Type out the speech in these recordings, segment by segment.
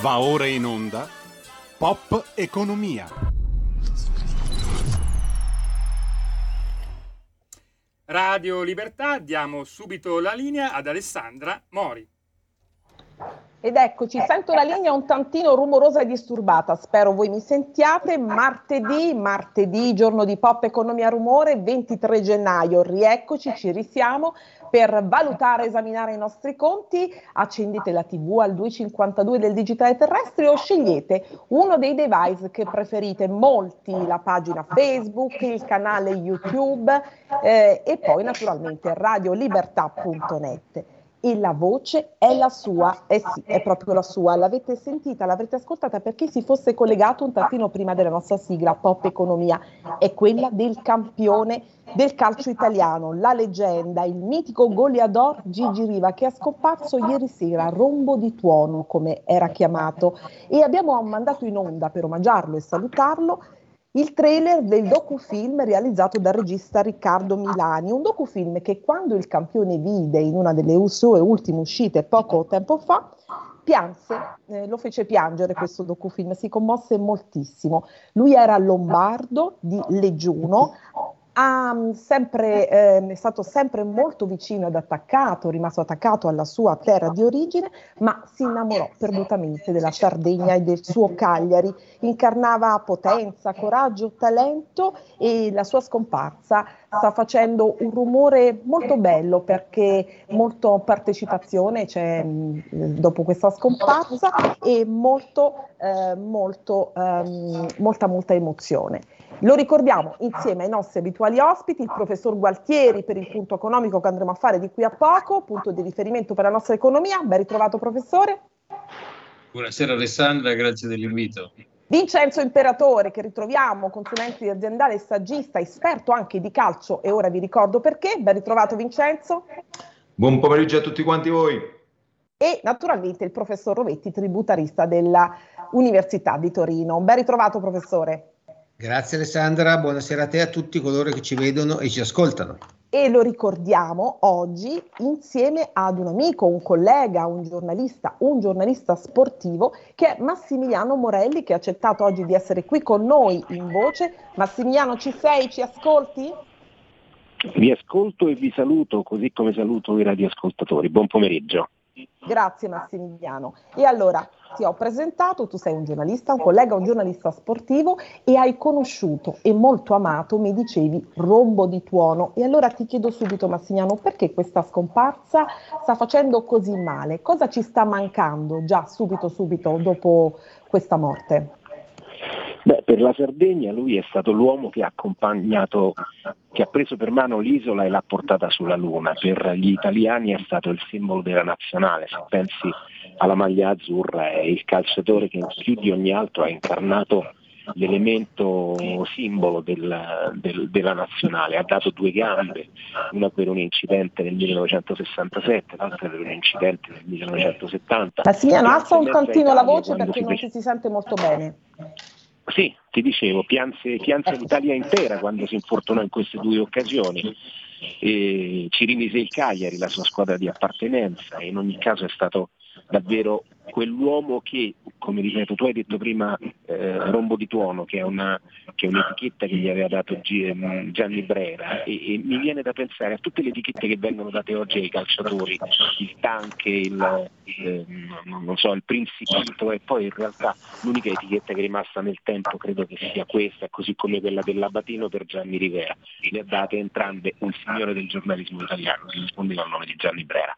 Va ora in onda Pop Economia. Radio Libertà, diamo subito la linea ad Alessandra Mori. Ed eccoci, sento la linea un tantino rumorosa e disturbata, spero voi mi sentiate. Martedì, martedì, giorno di Pop Economia Rumore, 23 gennaio, rieccoci, ci risiamo per valutare e esaminare i nostri conti. Accendete la TV al 252 del digitale terrestre o scegliete uno dei device che preferite, molti, la pagina Facebook, il canale YouTube eh, e poi naturalmente radiolibertà.net e la voce è la sua, eh sì, è proprio la sua, l'avete sentita, l'avrete ascoltata perché si fosse collegato un tantino prima della nostra sigla Pop Economia, è quella del campione del calcio italiano, la leggenda, il mitico goleador Gigi Riva che è scomparso ieri sera Rombo di Tuono, come era chiamato, e abbiamo mandato in onda per omaggiarlo e salutarlo il trailer del docufilm realizzato dal regista Riccardo Milani, un docufilm che quando il campione vide in una delle sue ultime uscite poco tempo fa, pianse, eh, lo fece piangere questo docufilm, si commosse moltissimo. Lui era lombardo di Leggiuno, ha sempre, eh, è stato sempre molto vicino ed attaccato, rimasto attaccato alla sua terra di origine, ma si innamorò perdutamente della Sardegna e del suo Cagliari. Incarnava potenza, coraggio, talento e la sua scomparsa sta facendo un rumore molto bello perché molta partecipazione c'è mm, dopo questa scomparsa e molto, eh, molto, ehm, molta, molta emozione. Lo ricordiamo insieme ai nostri abituali ospiti, il professor Gualtieri per il punto economico che andremo a fare di qui a poco, punto di riferimento per la nostra economia. Ben ritrovato professore. Buonasera Alessandra, grazie dell'invito. Vincenzo Imperatore, che ritroviamo, consulente aziendale, saggista, esperto anche di calcio e ora vi ricordo perché. Ben ritrovato Vincenzo. Buon pomeriggio a tutti quanti voi. E naturalmente il professor Rovetti, tributarista della Università di Torino. Ben ritrovato professore. Grazie Alessandra, buonasera a te e a tutti coloro che ci vedono e ci ascoltano. E lo ricordiamo oggi insieme ad un amico, un collega, un giornalista, un giornalista sportivo che è Massimiliano Morelli che ha accettato oggi di essere qui con noi in voce. Massimiliano ci sei? Ci ascolti? Vi ascolto e vi saluto così come saluto i radioascoltatori. Buon pomeriggio. Grazie Massimiliano. E allora ti ho presentato, tu sei un giornalista, un collega, un giornalista sportivo e hai conosciuto e molto amato, mi dicevi, Rombo di Tuono. E allora ti chiedo subito Massimiliano, perché questa scomparsa sta facendo così male? Cosa ci sta mancando già subito, subito dopo questa morte? Beh, per la Sardegna lui è stato l'uomo che ha accompagnato, che ha preso per mano l'isola e l'ha portata sulla Luna. Per gli italiani è stato il simbolo della nazionale. Se pensi alla maglia azzurra, è il calciatore che più di ogni altro ha incarnato l'elemento simbolo del, del, della nazionale, ha dato due gambe, una per un incidente nel 1967, l'altra per un incidente nel 1970. Massimiliano, alza un tantino la voce perché non ci si sente molto bene. Sì, ti dicevo, pianse, pianse l'Italia intera quando si infortunò in queste due occasioni. E ci rimise il Cagliari, la sua squadra di appartenenza, in ogni caso è stato davvero quell'uomo che, come ripeto, tu hai detto prima eh, Rombo di Tuono, che è, una, che è, un'etichetta che gli aveva dato G, Gianni Brera, e, e, mi viene da pensare a tutte le etichette che vengono date oggi ai calciatori, il tanche, il, eh, non so, il principito, e poi in realtà l'unica etichetta che è rimasta nel tempo credo che sia questa, così come quella dell'Abatino per Gianni Rivera. Le ha date entrambe un signore del giornalismo italiano, che rispondeva al nome di Gianni Brera.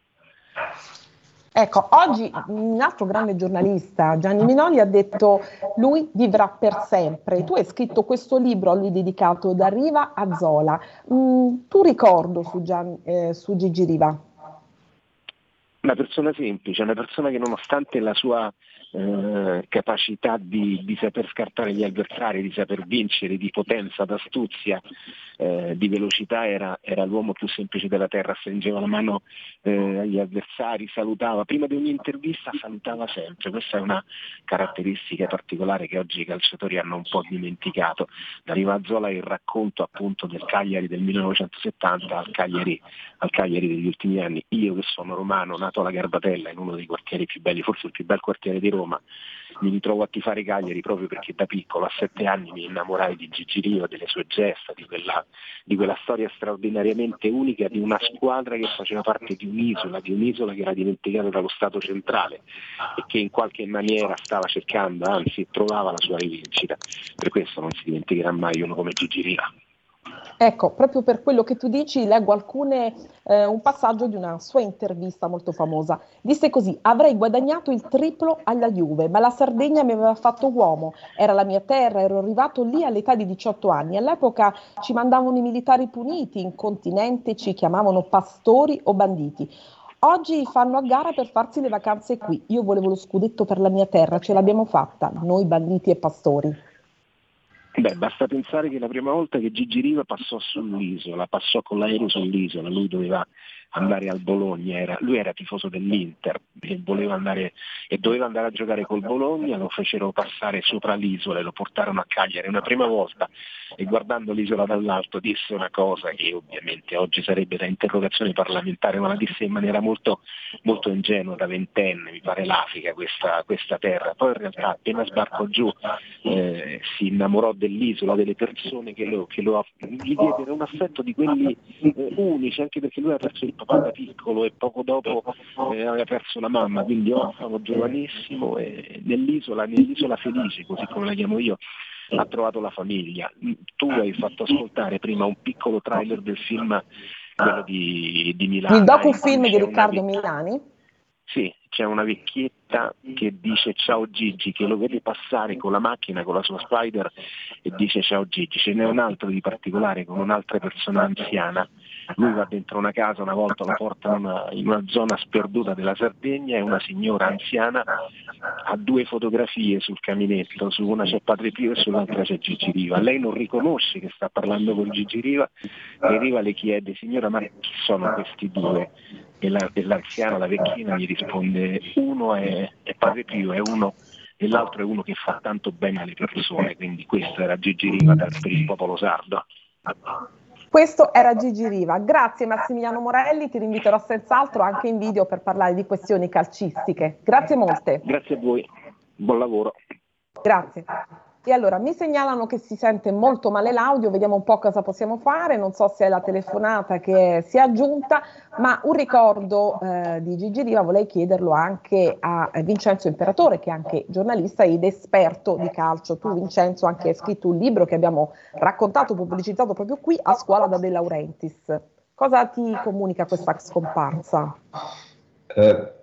Ecco, oggi un altro grande giornalista, Gianni Minoli, ha detto lui vivrà per sempre. Tu hai scritto questo libro a lui dedicato da Riva a Zola. Mm, tu ricordo su, Gian, eh, su Gigi Riva? Una persona semplice, una persona che nonostante la sua eh, capacità di, di, saper scartare gli avversari, di saper vincere, di potenza, d'astuzia, eh, di velocità, era, era, l'uomo più semplice della terra, stringeva la mano eh, agli avversari, salutava, prima di ogni intervista salutava sempre, questa è una caratteristica particolare che oggi i calciatori hanno un po' dimenticato. Da Rivazzola il racconto appunto del Cagliari del 1970 al Cagliari, al Cagliari degli ultimi anni, io che sono romano, nato alla Garbatella, in uno dei quartieri più belli, forse il più bel quartiere di Roma, mi ritrovo a tifare Cagliari proprio perché da piccolo, a sette anni, mi innamorai di Gigi Rio, delle sue gesta, di quella, di quella storia straordinariamente unica di una squadra che faceva parte di un'isola, di un'isola che era dimenticata dallo Stato centrale e che in qualche maniera stava cercando, anzi trovava la sua rivincita. Per questo non si dimenticherà mai uno come Gigi Rio. Ecco, proprio per quello che tu dici, leggo alcune, eh, un passaggio di una sua intervista molto famosa. Disse così: Avrei guadagnato il triplo alla Juve, ma la Sardegna mi aveva fatto uomo. Era la mia terra, ero arrivato lì all'età di 18 anni. All'epoca ci mandavano i militari puniti, in continente ci chiamavano pastori o banditi. Oggi fanno a gara per farsi le vacanze qui. Io volevo lo scudetto per la mia terra, ce l'abbiamo fatta, noi banditi e pastori. Beh, basta pensare che la prima volta che Gigi Riva passò sull'isola, passò con l'aereo sull'isola, lui doveva andare al Bologna, era, lui era tifoso dell'Inter e, andare, e, doveva andare a giocare col Bologna, lo fecero passare sopra l'isola e lo portarono a Cagliari una prima volta e guardando l'isola dall'alto disse una cosa che ovviamente oggi sarebbe da interrogazione parlamentare, ma la disse in maniera molto, molto ingenua da ventenne, mi pare l'Africa questa, questa, terra, poi in realtà appena sbarcò giù eh, si innamorò dell'isola, delle persone che lo, che lo gli diedero un affetto di quelli eh, unici, anche perché lui ha perso il papà da piccolo e poco dopo eh, aveva perso la mamma, quindi orfano giovanissimo e nell'isola, nell'isola felice, così come la chiamo io, ha trovato la famiglia. Tu hai fatto ascoltare prima un piccolo trailer del film, quello di, di Milano. Il docufilm di Riccardo Milani? Sì, c'è una vecchietta che dice ciao Gigi, che lo vede passare con la macchina, con la sua Spider e dice ciao Gigi. Ce n'è un altro di particolare con un'altra persona anziana. Lui va dentro una casa, una volta la porta in una, zona sperduta della Sardegna e una signora anziana ha due fotografie sul caminetto, su una c'è Padre Pio e sull'altra c'è Gigi Riva. Lei non riconosce che sta parlando con Gigi Riva e Riva le chiede signora ma chi sono questi due? e, la, e l'anziana, la vecchina, gli risponde uno è, è Padre Pio e, uno, e l'altro è uno che fa tanto bene alle persone, quindi questo era Gigi Riva per il popolo sardo. Questo era Gigi Riva. Grazie Massimiliano Morelli, ti rinviterò senz'altro anche in video per parlare di questioni calcistiche. Grazie molte. Grazie a voi, buon lavoro. Grazie. E allora mi segnalano che si sente molto male l'audio, vediamo un po' cosa possiamo fare, non so se è la telefonata che si è aggiunta, ma un ricordo eh, di Gigi Riva vorrei chiederlo anche a Vincenzo Imperatore, che è anche giornalista ed esperto di calcio. Tu Vincenzo anche hai scritto un libro che abbiamo raccontato, pubblicizzato proprio qui a scuola da De Laurentiis. Cosa ti comunica questa scomparsa? Eh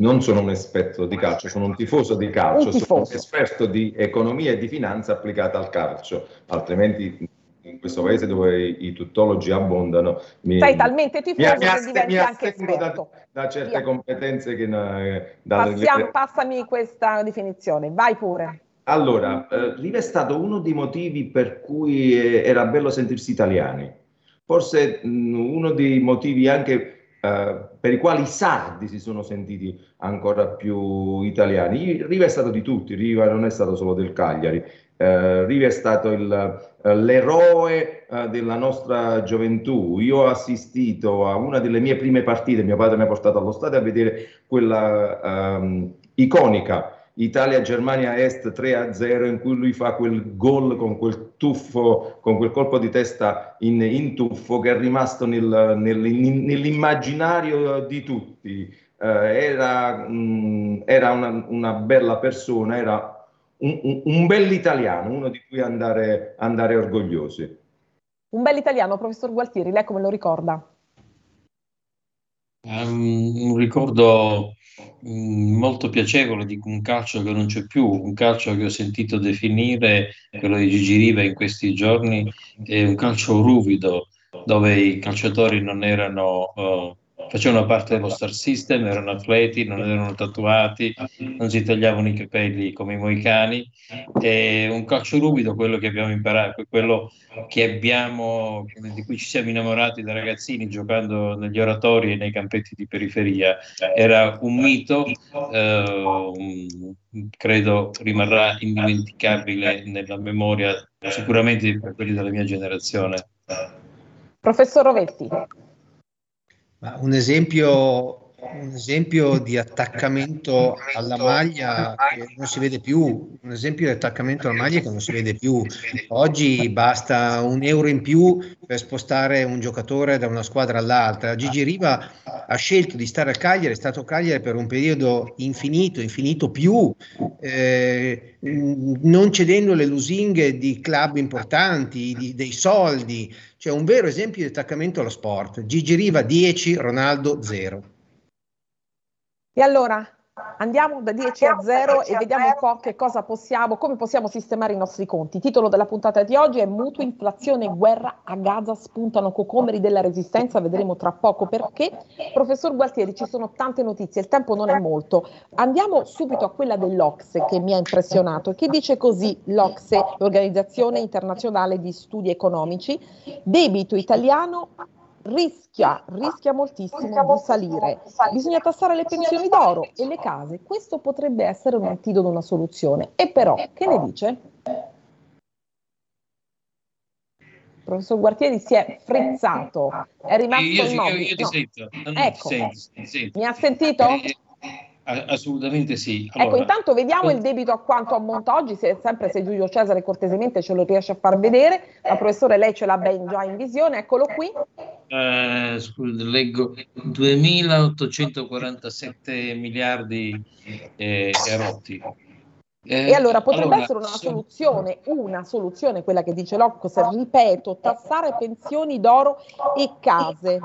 non sono un esperto di calcio, sono un tifoso di calcio, tifoso. sono un esperto di economia e di finanza applicata al calcio, altrimenti in questo paese dove i tuttologi abbondano mi, sei talmente tifoso mi, che mi diventi anche esperto da, da certe Via. competenze che eh, da, Passiamo, passami questa definizione. Vai pure. Allora eh, Riva è stato uno dei motivi per cui eh, era bello sentirsi italiani. Forse mh, uno dei motivi anche per i quali i sardi si sono sentiti ancora più italiani. Riva è stato di tutti, Riva non è stato solo del Cagliari, uh, Riva è stato il, uh, l'eroe della nostra gioventù. Io ho assistito a una delle mie prime partite, mio padre mi ha portato allo stadio a vedere quella um, iconica Italia-Germania Est 3-0 in cui lui fa quel gol con quel tuffo, con quel colpo di testa in, in tuffo che è rimasto nel, nel, nell'immaginario di tutti. Eh, era, mh, mm, era una, una, bella persona, era un, un, un bell'italiano, uno di cui andare, andare orgogliosi. Un bell'italiano, professor Gualtieri, lei come lo ricorda? Un ricordo um, molto piacevole di un calcio che non c'è più, un calcio che ho sentito definire, quello di Gigi Riva in questi giorni, è un calcio ruvido, dove i calciatori non erano uh, facevano parte dello star system, erano atleti, non erano tatuati, non si tagliavano i capelli come i moicani. È un calcio ruvido quello che abbiamo imparato, quello che abbiamo, di cui ci siamo innamorati da ragazzini giocando negli oratori e nei campetti di periferia. Era un mito, eh, credo rimarrà indimenticabile nella memoria, sicuramente per quelli della mia generazione. Professor Rovetti. Ma un esempio un esempio di attaccamento alla maglia che non si vede più, un esempio di attaccamento alla maglia che non si vede più. Oggi basta un euro in più per spostare un giocatore da una squadra all'altra. Gigi Riva ha scelto di stare a Cagliari, è stato a Cagliari per un periodo infinito, infinito più, eh, non cedendo le lusinghe di club importanti, di, dei soldi, cioè un vero esempio di attaccamento allo sport. Gigi Riva 10, Ronaldo 0. E allora andiamo da 10 a 0 e vediamo un po' che cosa possiamo, come possiamo sistemare i nostri conti. Il titolo della puntata di oggi è Mutuo, inflazione e guerra a Gaza spuntano cocomeri della resistenza, vedremo tra poco perché. Professor Gualtieri, ci sono tante notizie, il tempo non è molto. Andiamo subito a quella dell'Ocse che mi ha impressionato, che dice così l'Ocse, l'Organizzazione Internazionale di Studi Economici, debito italiano rischia, rischia moltissimo di salire. Bisogna tassare le pensioni d'oro e le case. Questo potrebbe essere un antidoto, una soluzione. E però, che ne dice? Il professor Guartieri si è frizzato, è rimasto io, immobile. Io, io ti No. sento. No, no, Ecco. Mi ha sentito? Eh, assolutamente sì. Ecco, Allora, intanto vediamo il debito a quanto ammonta oggi, se, sempre se Giulio Cesare cortesemente ce lo riesce a far vedere. Ma professore, lei ce l'ha ben già in visione, eccolo qui. eh, scusa, leggo 2.847 miliardi eh, erotti. Eh, E allora potrebbe essere una soluzione, una soluzione, quella che dice l'Ocse, ripeto, tassare pensioni d'oro e case.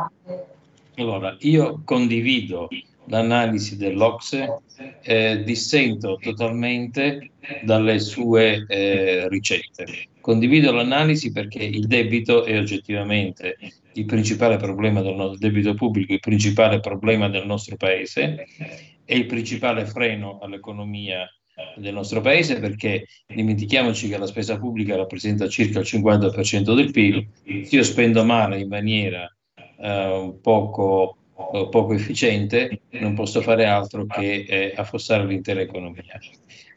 Allora, io condivido l'analisi dell'Ocse, eh, dissento totalmente dalle sue eh, ricette. Condivido l'analisi perché il debito è oggettivamente il principale problema del no- debito pubblico, il principale problema del nostro paese, è il principale freno all'economia del nostro paese perché dimentichiamoci che la spesa pubblica rappresenta circa il 50% del PIL, se io spendo male in maniera eh, poco, eh, poco efficiente, non posso fare altro che eh, affossare l'intera economia.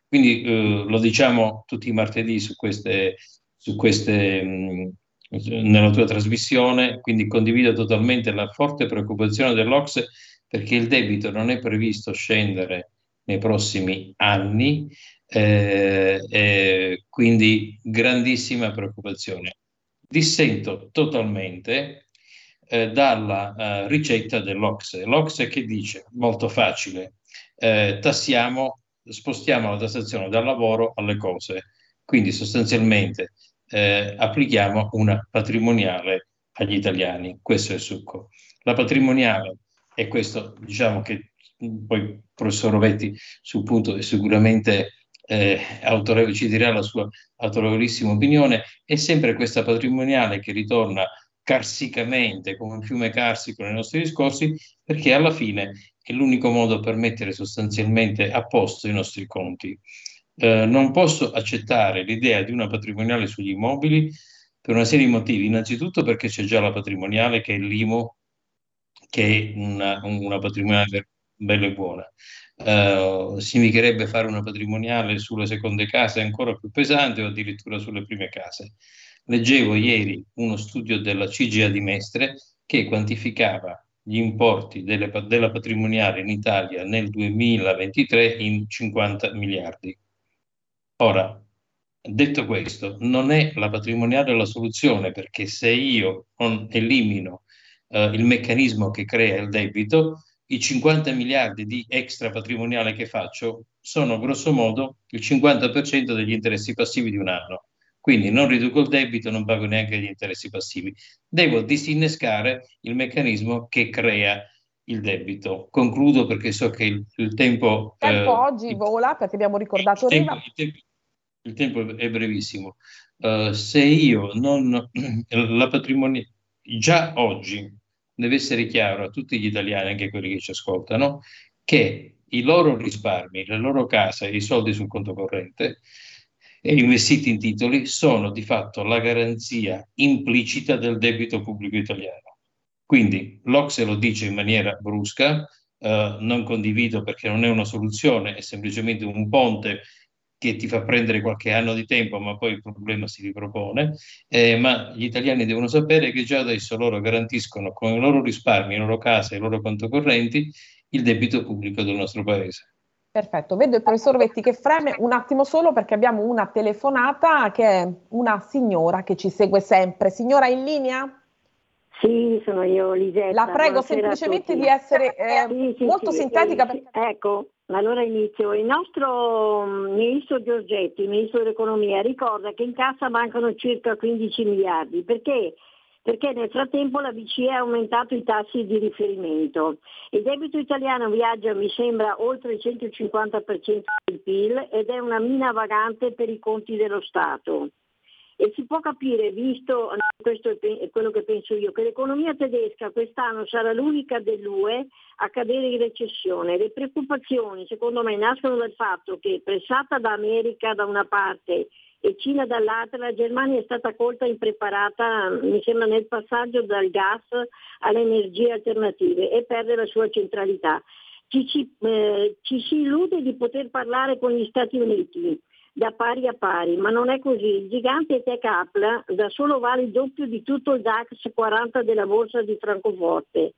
Quindi eh, lo diciamo tutti i martedì su queste, su queste, mh, nella tua trasmissione, quindi condivido totalmente la forte preoccupazione dell'Ocse perché il debito non è previsto scendere nei prossimi anni, eh, eh, quindi grandissima preoccupazione. Dissento totalmente eh, dalla eh, ricetta dell'Ocse. L'Ocse che dice, molto facile, eh, tassiamo, spostiamo la tassazione dal lavoro alle cose, quindi sostanzialmente eh, applichiamo una patrimoniale agli italiani, questo è il succo. La patrimoniale, e questo diciamo che poi professor Rovetti sul punto è sicuramente eh, autorevole, ci dirà la sua autorevolissima opinione, è sempre questa patrimoniale che ritorna carsicamente, come un fiume carsico nei nostri discorsi, perché alla fine è l'unico modo per mettere sostanzialmente a posto i nostri conti. Eh, non posso accettare l'idea di una patrimoniale sugli immobili per una serie di motivi. Innanzitutto perché c'è già la patrimoniale che è l'IMO, che è una, una patrimoniale bella e buona. Eh, significherebbe fare una patrimoniale sulle seconde case ancora più pesante o addirittura sulle prime case. Leggevo ieri uno studio della CGA di Mestre che quantificava gli importi delle, della patrimoniale in Italia nel 2023 in 50 miliardi. Ora, detto questo, non è la patrimoniale la soluzione perché se io elimino eh, il meccanismo che crea il debito, i 50 miliardi di extra patrimoniale che faccio sono grosso modo il 50% degli interessi passivi di un anno. Quindi non riduco il debito, non pago neanche gli interessi passivi. Devo disinnescare il meccanismo che crea il debito. Concludo perché so che il, il tempo... Il tempo eh, oggi vola perché abbiamo ricordato il tempo, il tempo- il tempo è brevissimo. Uh, se io non... la patrimonio... Già oggi deve essere chiaro a tutti gli italiani, anche quelli che ci ascoltano, che i loro risparmi, le loro case, i soldi sul conto corrente e investiti in titoli sono di fatto la garanzia implicita del debito pubblico italiano. Quindi l'Ocse lo dice in maniera brusca, eh, non condivido perché non è una soluzione, è semplicemente un ponte che ti fa prendere qualche anno di tempo, ma poi il problema si ripropone. Eh, ma gli italiani devono sapere che già adesso loro garantiscono con i loro risparmi, le loro case, i loro conto correnti il debito pubblico del nostro paese. Perfetto, vedo il professor Vetti che freme un attimo solo perché abbiamo una telefonata che è una signora che ci segue sempre. Signora in linea? Sì, sono io Lisetta. La prego semplicemente di essere eh, sì, sì, molto sì, sintetica. Perché... Ecco, allora inizio. Il nostro mm, ministro Giorgetti, il ministro dell'economia, ricorda che in cassa mancano circa 15 miliardi. Perché? Perché nel frattempo la BCE ha aumentato i tassi di riferimento. Il debito italiano viaggia, mi sembra, oltre il 150% del PIL ed è una mina vagante per i conti dello Stato. E si può capire, visto, questo è quello che penso io, che l'economia tedesca quest'anno sarà l'unica dell'UE a cadere in recessione. Le preoccupazioni, secondo me, nascono dal fatto che, pressata da America da una parte e Cina dall'altra, la Germania è stata colta impreparata, mi sembra, nel passaggio dal gas alle energie alternative e perde la sua centralità. Ci, ci, eh, ci si illude di poter parlare con gli Stati Uniti da pari a pari, ma non è così. Il gigante Tech Apple da solo vale il doppio di tutto il DAX 40 della borsa di Francoforte.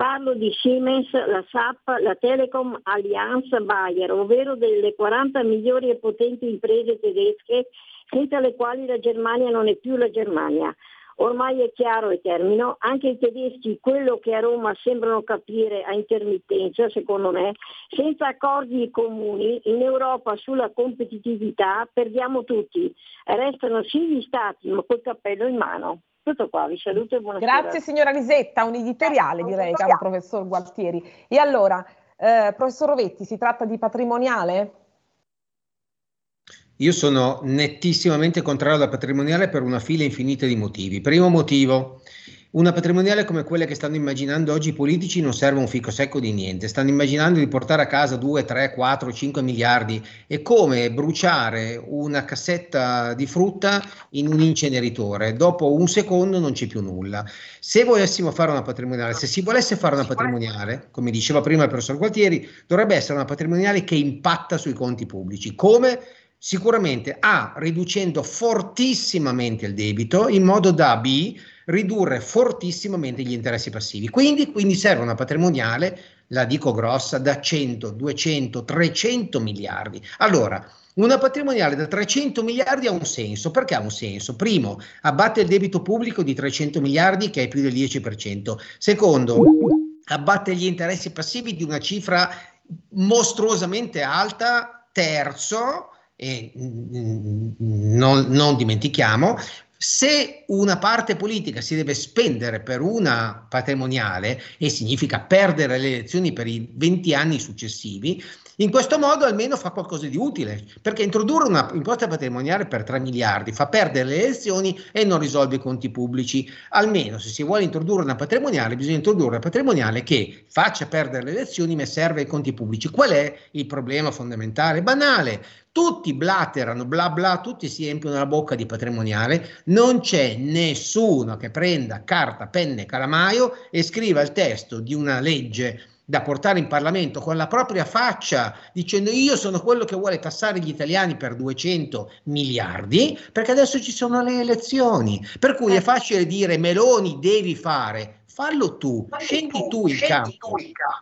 Parlo di Siemens, la SAP, la Telecom Allianz Bayer, ovvero delle 40 migliori e potenti imprese tedesche senza le quali la Germania non è più la Germania. Ormai è chiaro e termino, anche i tedeschi quello che a Roma sembrano capire a intermittenza, secondo me, senza accordi comuni in Europa sulla competitività perdiamo tutti. Restano sì gli stati, ma col cappello in mano. Tutto qua, vi saluto e buonasera. Grazie signora Lisetta, un editoriale direi, caro professor Gualtieri. E allora, eh, professor Rovetti, si tratta di patrimoniale? Io sono nettissimamente contrario alla patrimoniale per una fila infinita di motivi. Primo motivo, una patrimoniale come quella che stanno immaginando oggi i politici non serve un fico secco di niente. Stanno immaginando di portare a casa 2, 3, 4, 5 miliardi. È come bruciare una cassetta di frutta in un inceneritore. Dopo un secondo non c'è più nulla. Se volessimo fare una patrimoniale, se si volesse fare una patrimoniale, come diceva prima il professor Gualtieri, dovrebbe essere una patrimoniale che impatta sui conti pubblici. Come? Sicuramente A, riducendo fortissimamente il debito, in modo da B, ridurre fortissimamente gli interessi passivi. Quindi, quindi serve una patrimoniale, la dico grossa, da 100, 200, 300 miliardi. Allora, una patrimoniale da 300 miliardi ha un senso. Perché ha un senso? Primo, abbatte il debito pubblico di 300 miliardi che è più del 10%. Secondo, abbatte gli interessi passivi di una cifra mostruosamente alta. Terzo, e mm, non, non dimentichiamo, se una parte politica si deve spendere per una patrimoniale e significa perdere le elezioni per i 20 anni successivi, in questo modo almeno fa qualcosa di utile, perché introdurre una imposta patrimoniale per 3 miliardi fa perdere le elezioni e non risolve i conti pubblici. Almeno se si vuole introdurre una patrimoniale, bisogna introdurre una patrimoniale che faccia perdere le elezioni ma serve ai conti pubblici. Qual è il problema fondamentale? Banale. Tutti blaterano, bla bla, tutti si empiono la bocca di patrimoniale, non c'è nessuno che prenda carta, penne calamaio e scriva il testo di una legge da portare in Parlamento con la propria faccia dicendo io sono quello che vuole tassare gli italiani per 200 miliardi perché adesso ci sono le elezioni per cui è eh. facile dire Meloni devi fare fallo tu, scendi tu in campo.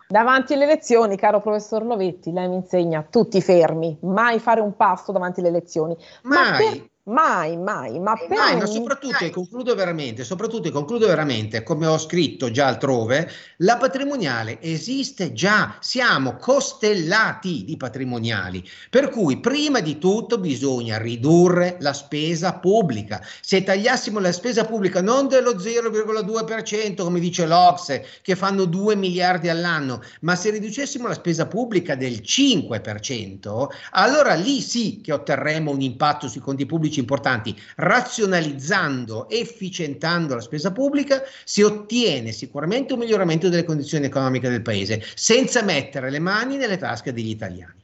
Davanti alle elezioni, caro professor Lovetti, lei mi insegna tutti fermi, mai fare un passo davanti alle elezioni. Mai. Ma per, Mai, mai, ma, per mai, ma soprattutto, e concludo veramente, soprattutto, e concludo veramente, come ho scritto già altrove, la patrimoniale esiste già, siamo costellati di patrimoniali, per cui prima di tutto bisogna ridurre la spesa pubblica. Se tagliassimo la spesa pubblica non dello 0,2%, come dice l'Ocse, che fanno 2 miliardi all'anno, ma se riducessimo la spesa pubblica del 5%, allora lì sì che otterremo un impatto sui conti pubblici importanti, razionalizzando, efficientando la spesa pubblica, si ottiene sicuramente un miglioramento delle condizioni economiche del paese, senza mettere le mani nelle tasche degli italiani.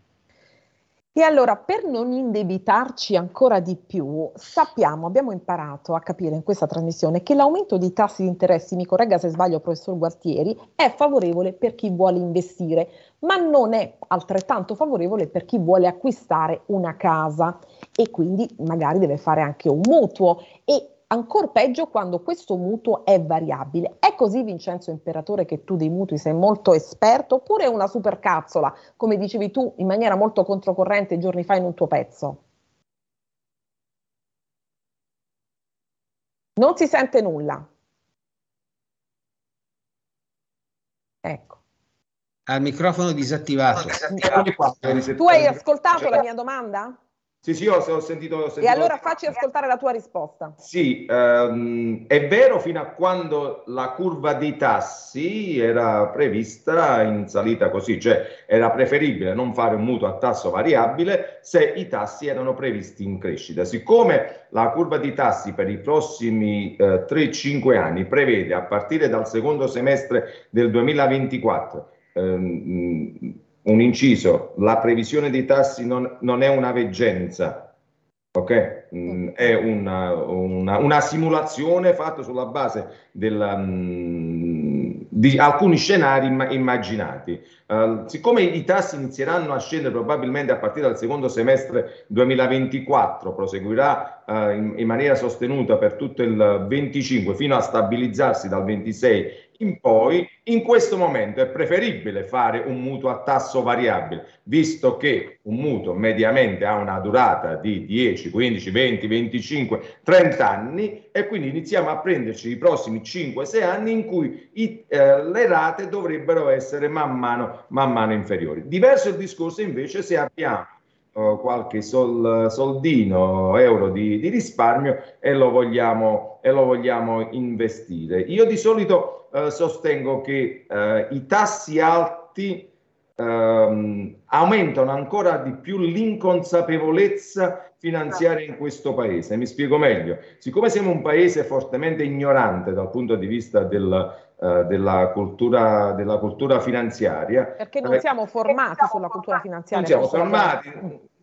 E allora, per non indebitarci ancora di più, sappiamo, abbiamo imparato a capire in questa trasmissione che l'aumento dei tassi di interessi, mi corregga se sbaglio professor Gualtieri, è favorevole per chi vuole investire, ma non è altrettanto favorevole per chi vuole acquistare una casa e quindi magari deve fare anche un mutuo e ancora peggio quando questo mutuo è variabile. È così Vincenzo Imperatore che tu dei mutui sei molto esperto oppure è una supercazzola, come dicevi tu in maniera molto controcorrente giorni fa in un tuo pezzo? Non si sente nulla. Ecco. Al microfono disattivato. Tu hai ascoltato la mia domanda? Sì, sì, ho, ho, sentito, ho, sentito, E allora facci ascoltare la tua risposta. Sì, ehm, è vero fino a quando la curva dei tassi era prevista in salita così, cioè era preferibile non fare un mutuo a tasso variabile se i tassi erano previsti in crescita. Siccome la curva di tassi per i prossimi eh, 3-5 anni prevede a partire dal secondo semestre del 2024 ehm, un inciso, la previsione dei tassi non, non è una veggenza, ok? Mm, è una, una, una, simulazione fatta sulla base della, mm, di alcuni scenari immaginati. Uh, siccome i tassi inizieranno a scendere probabilmente a partire dal secondo semestre 2024, proseguirà uh, in, in maniera sostenuta per tutto il 25 fino a stabilizzarsi dal 26 in poi, in questo momento è preferibile fare un mutuo a tasso variabile, visto che un mutuo mediamente ha una durata di 10, 15, 20, 25, 30 anni e quindi iniziamo a prenderci i prossimi 5-6 anni in cui i, eh, le rate dovrebbero essere man mano, man mano inferiori. Diverso il discorso invece se abbiamo uh, qualche sol, soldino, euro di, di risparmio e lo, vogliamo, e lo vogliamo investire. Io di solito eh, sostengo che eh, i tassi alti ehm, aumentano ancora di più l'inconsapevolezza finanziaria in questo paese. Mi spiego meglio. Siccome siamo un paese fortemente ignorante dal punto di vista del, uh, della, cultura, della, cultura, finanziaria. Perché non siamo formati sulla cultura finanziaria. Non siamo formati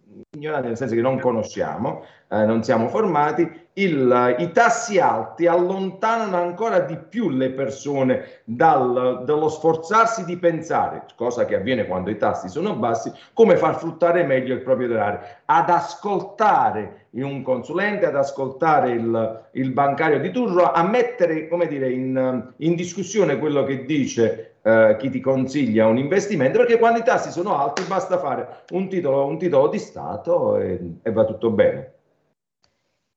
ignoranti nel senso che non conosciamo, eh, non siamo formati, il, i tassi alti allontanano ancora di più le persone dal, dallo sforzarsi di pensare, cosa che avviene quando i tassi sono bassi, come far fruttare meglio il proprio denaro, ad ascoltare un consulente, ad ascoltare il, il bancario di turno, a mettere come dire, in, in discussione quello che dice eh, chi ti consiglia un investimento, perché quando i tassi sono alti basta fare un titolo, un titolo di Stato e, e va tutto bene.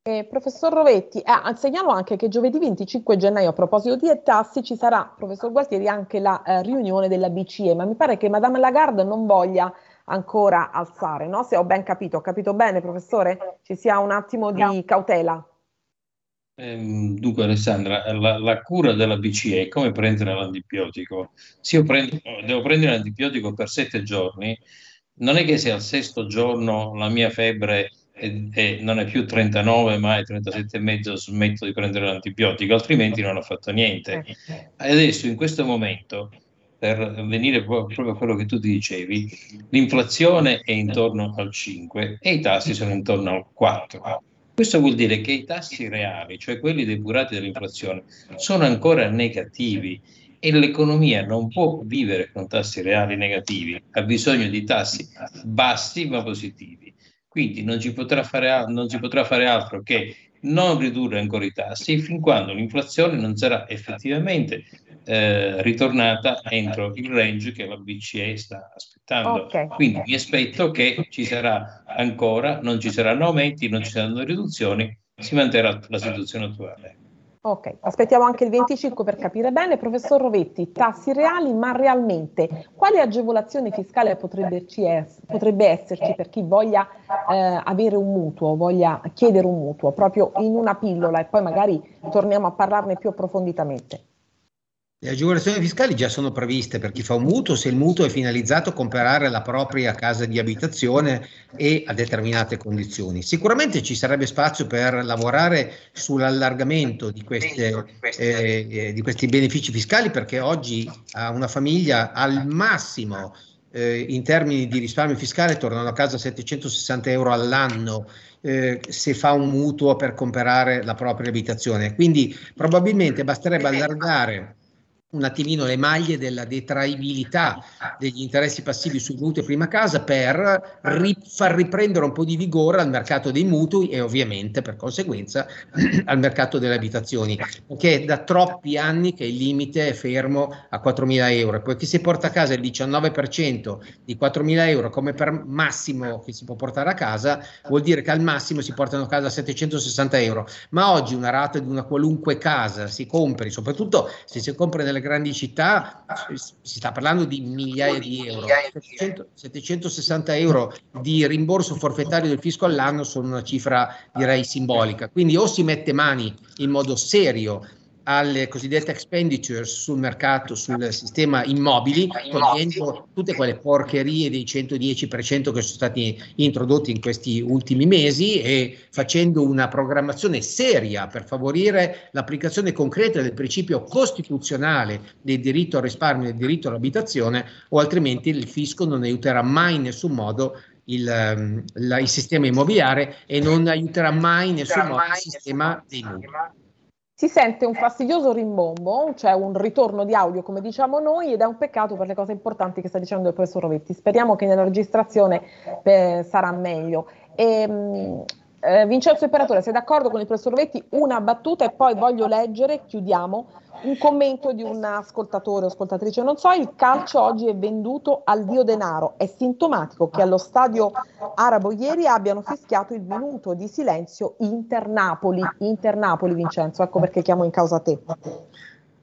Eh, professor Rovetti, eh, segnalo anche che giovedì 25 gennaio, a proposito di tassi, ci sarà, professor Gualtieri, anche la eh, riunione della BCE, ma mi pare che Madame Lagarde non voglia ancora alzare, no? Se ho ben capito, ho capito bene, professore? Ci sia un attimo di no. cautela. Ehm, dunque Alessandra, la, la, cura della BCE è come prendere l'antibiotico. Se io prendo, devo prendere l'antibiotico per sette giorni, non è che se al sesto giorno la mia febbre e, e non è più 39 ma è 37 e mezzo smetto di prendere l'antibiotico altrimenti non ho fatto niente. Eh. adesso in questo momento per venire proprio a quello che tu dicevi l'inflazione è intorno al 5 e i tassi sono intorno al 4 questo vuol dire che i tassi reali, cioè quelli depurati dall'inflazione, sono ancora negativi e l'economia non può vivere con tassi reali negativi, ha bisogno di tassi bassi ma positivi. Quindi non si potrà fare, non si potrà fare altro che non ridurre ancora i tassi fin quando l'inflazione non sarà effettivamente eh, ritornata entro il range che la BCE sta aspettando. Okay. Quindi mi aspetto che ci sarà ancora, non ci saranno aumenti, non ci saranno riduzioni, si manterrà la situazione attuale. Ok, aspettiamo anche il 25 per capire bene. Professor Rovetti, tassi reali, ma realmente quale agevolazione fiscale potrebbe, potrebbe esserci per chi voglia eh, avere un mutuo, voglia chiedere un mutuo, proprio in una pillola e poi magari torniamo a parlarne più approfonditamente? Le agevolazioni fiscali già sono previste per chi fa un mutuo se il mutuo è finalizzato a comprare la propria casa di abitazione e a determinate condizioni. Sicuramente ci sarebbe spazio per lavorare sull'allargamento di, queste, eh, eh, di questi benefici fiscali perché oggi a una famiglia al massimo eh, in termini di risparmio fiscale tornano a casa 760 euro all'anno eh, se fa un mutuo per comprare la propria abitazione. Quindi probabilmente basterebbe allargare un attimino le maglie della detraibilità degli interessi passivi sul mutuo e prima casa per ri- far riprendere un po' di vigore al mercato dei mutui e ovviamente per conseguenza al mercato delle abitazioni, perché è da troppi anni che il limite è fermo a 4.000 euro, poiché si porta a casa il 19% di 4.000 euro come per massimo che si può portare a casa, vuol dire che al massimo si portano a casa 760 euro, ma oggi una rata di una qualunque casa si compri, soprattutto se si compra nelle grandi città si sta parlando di migliaia di euro. 700, 760 euro di rimborso forfettario del fisco all'anno sono una cifra direi simbolica. Quindi o si mette mani in modo serio alle cosiddette expenditures sul mercato, sul sistema immobili, togliendo tutte quelle porcherie dei 110% che sono stati introdotti in questi ultimi mesi e facendo una programmazione seria per favorire l'applicazione concreta del principio costituzionale del diritto al risparmio e del diritto all'abitazione, o altrimenti il fisco non aiuterà mai in nessun modo il, ehm, la, il sistema immobiliare e non aiuterà mai in nessun modo il sistema dei mutui. Si sente un fastidioso rimbombo, cioè un ritorno di audio come diciamo noi ed è un peccato per le cose importanti che sta dicendo il professor Rovetti. Speriamo che nella registrazione eh, sarà meglio. E, mh, eh, Vincenzo Imperatore, sei d'accordo con il professor Rovetti? Una battuta e poi voglio leggere, chiudiamo, un commento di un ascoltatore o ascoltatrice, non so, il calcio oggi è venduto al dio denaro. È sintomatico che allo stadio arabo ieri abbiano fischiato il minuto di silenzio Inter-Napoli. Inter-Napoli, Vincenzo, ecco perché chiamo in causa te.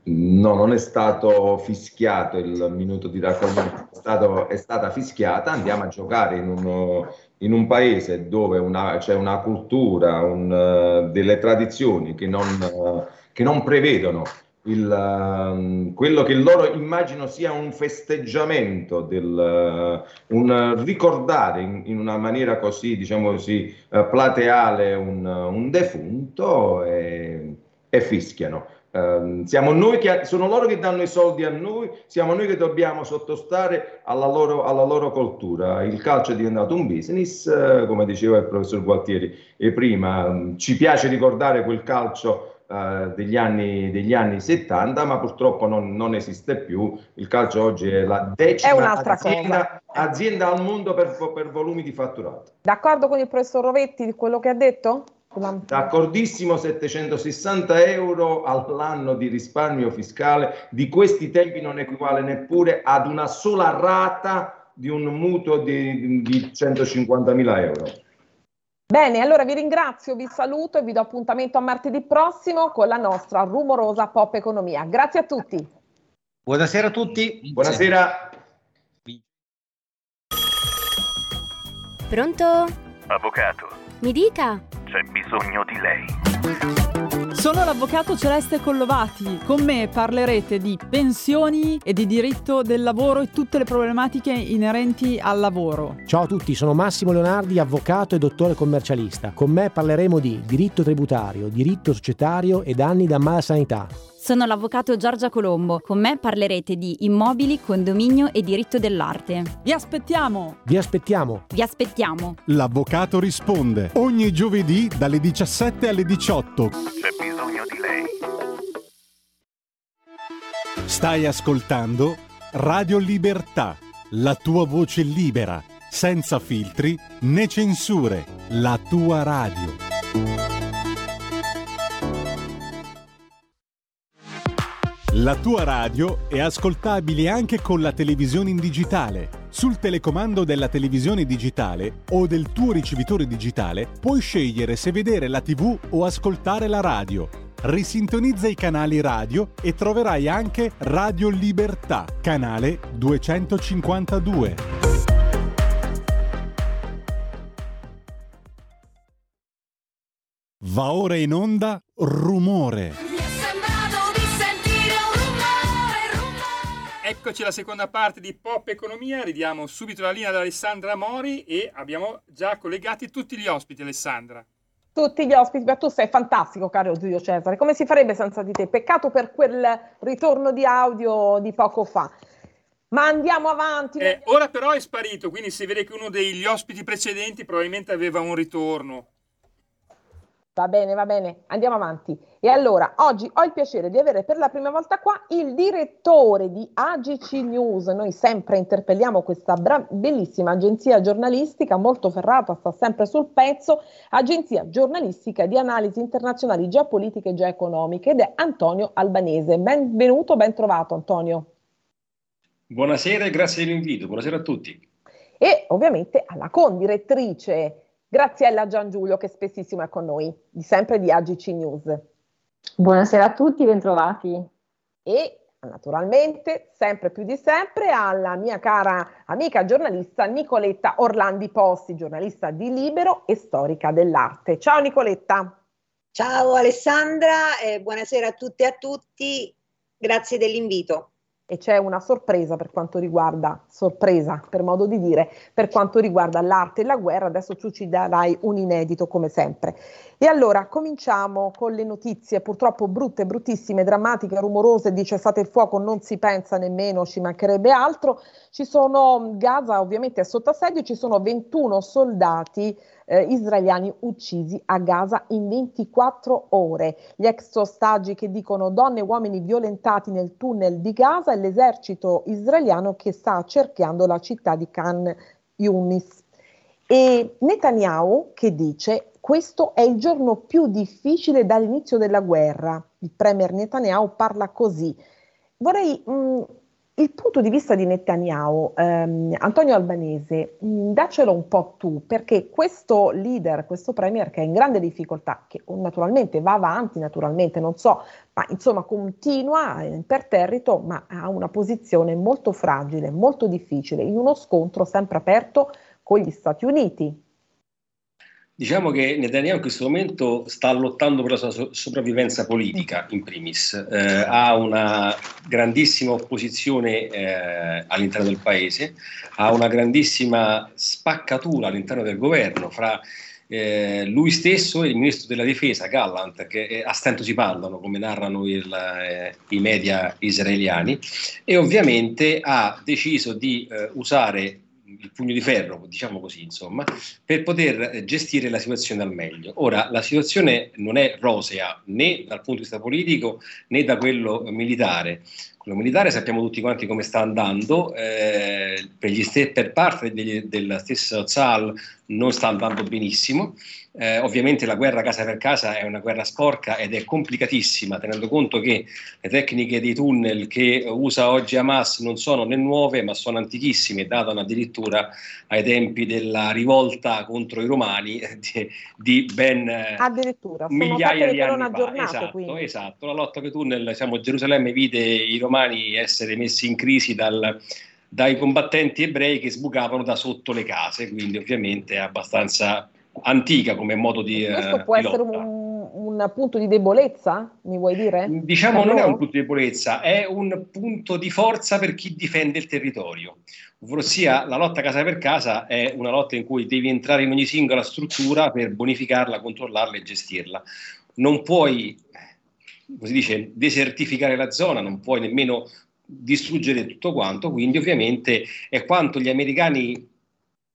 No, non è stato fischiato il minuto di raccoglimento, è, è stata fischiata, andiamo a giocare in un, in un paese dove una, c'è una cultura, un, delle tradizioni che non, che non prevedono il, quello che loro immagino sia un festeggiamento, del, un ricordare in, in, una maniera così, diciamo così, uh, plateale un, un defunto e, e fischiano. Uh, siamo noi che, sono loro che danno i soldi a noi, siamo noi che dobbiamo sottostare alla loro, alla loro cultura. Il calcio è diventato un business, uh, come diceva il professor Gualtieri prima, um, ci piace ricordare quel calcio Uh, degli, anni, degli, anni, 70, ma purtroppo non, non, esiste più. Il calcio oggi è la decima è azienda, azienda, al mondo per, per, volumi di fatturato. D'accordo con il professor Rovetti di quello che ha detto? D'accordissimo, 760 euro all'anno di risparmio fiscale, di questi tempi non equivale neppure ad una sola rata di un mutuo di, di 150 mila euro. Bene, allora vi ringrazio, vi saluto e vi do appuntamento a martedì prossimo con la nostra rumorosa Pop Economia. Grazie a tutti. Buonasera a tutti. Buonasera. Pronto? Avvocato. Mi dica. C'è bisogno di lei. Sono l'avvocato Celeste Collovati. Con me parlerete di pensioni e di diritto del lavoro e tutte le problematiche inerenti al lavoro. Ciao a tutti, sono Massimo Leonardi, avvocato e dottore commercialista. Con me parleremo di diritto tributario, diritto societario e danni da mala sanità. Sono l'avvocato Giorgia Colombo. Con me parlerete di immobili, condominio e diritto dell'arte. Vi aspettiamo! Vi aspettiamo! Vi aspettiamo! L'avvocato risponde ogni giovedì dalle 17 alle 18. Stai ascoltando Radio Libertà, la tua voce libera, senza filtri né censure, la tua radio. La tua radio è ascoltabile anche con la televisione in digitale. Sul telecomando della televisione digitale o del tuo ricevitore digitale puoi scegliere se vedere la TV o ascoltare la radio. Risintonizza i canali radio e troverai anche Radio Libertà, canale 252. Va ora in onda Rumore. Eccoci alla seconda parte di Pop Economia, ridiamo subito la linea ad Alessandra Mori e abbiamo già collegati tutti gli ospiti, Alessandra. Tutti gli ospiti, ma tu sei fantastico, caro Giulio Cesare, come si farebbe senza di te? Peccato per quel ritorno di audio di poco fa. Ma andiamo avanti. Eh, ora però è sparito, quindi si vede che uno degli ospiti precedenti probabilmente aveva un ritorno. Va bene, va bene, andiamo avanti. E allora, oggi ho il piacere di avere per la prima volta qua il direttore di AGC News. Noi sempre interpelliamo questa bra- bellissima agenzia giornalistica, molto ferrata, sta sempre sul pezzo, agenzia giornalistica di analisi internazionali geopolitiche e geoeconomiche ed è Antonio Albanese. Benvenuto, ben trovato Antonio. Buonasera e grazie dell'invito, buonasera a tutti. E ovviamente alla condirettrice Graziella Giangiulio che spessissimo è con noi, di sempre di AGC News. Buonasera a tutti, bentrovati. E naturalmente, sempre più di sempre, alla mia cara amica giornalista Nicoletta Orlandi Posti, giornalista di Libero e storica dell'arte. Ciao Nicoletta. Ciao Alessandra, eh, buonasera a tutte e a tutti, grazie dell'invito e c'è una sorpresa per quanto riguarda, sorpresa per modo di dire, per quanto riguarda l'arte e la guerra. Adesso tu ci darai un inedito come sempre. E allora cominciamo con le notizie purtroppo brutte, bruttissime, drammatiche, rumorose di cessate il fuoco, non si pensa nemmeno, ci mancherebbe altro. Ci sono, Gaza ovviamente è sotto assedio, ci sono 21 soldati eh, israeliani uccisi a Gaza in 24 ore. Gli ex ostaggi che dicono donne e uomini violentati nel tunnel di Gaza e l'esercito israeliano che sta accerchiando la città di Khan Yunis. E Netanyahu che dice questo è il giorno più difficile dall'inizio della guerra. Il premier Netanyahu parla così. Vorrei mh, il punto di vista di Netanyahu, ehm, Antonio Albanese, mh, mm, daccelo un po' tu, perché questo leader, questo premier che è in grande difficoltà, che naturalmente va avanti, naturalmente non so, ma insomma continua imperterrito, ma ha una posizione molto fragile, molto difficile, in uno scontro sempre aperto con gli Stati Uniti. Diciamo che Netanyahu in questo momento sta lottando per la sua sopravvivenza politica, in primis. Eh, ha una grandissima opposizione eh, all'interno del paese, ha una grandissima spaccatura all'interno del governo fra eh, lui stesso e il ministro della difesa Gallant, che eh, a stento si parlano, come narrano il, eh, i media israeliani, e ovviamente ha deciso di eh, usare il pugno di ferro, diciamo così, insomma, per poter eh, gestire la situazione al meglio. Ora, la situazione non è rosea né dal punto di vista politico né da quello militare. Quello militare sappiamo tutti quanti come sta andando, eh, per, st- per, parte degli, della stessa ZAL non sta andando benissimo. Eh, ovviamente la guerra casa per casa è una guerra sporca ed è complicatissima, tenendo conto che le tecniche dei tunnel che usa oggi Hamas non sono né nuove, ma sono antichissime, datano addirittura ai tempi della rivolta contro i romani di, di ben addirittura, migliaia di anni fa. Esatto, esatto, la lotta coi tunnel, diciamo, Gerusalemme vide i romani essere messi in crisi dal dai combattenti ebrei che sbucavano da sotto le case, quindi ovviamente è abbastanza antica come modo di... Questo eh, può di essere un, un, punto di debolezza, mi vuoi dire? Diciamo per non loro? è un punto di debolezza, è un punto di forza per chi difende il territorio. Ovvero sia la lotta casa per casa è una lotta in cui devi entrare in ogni singola struttura per bonificarla, controllarla e gestirla. Non puoi, come si dice, desertificare la zona, non puoi nemmeno distruggere tutto quanto, quindi ovviamente è quanto gli americani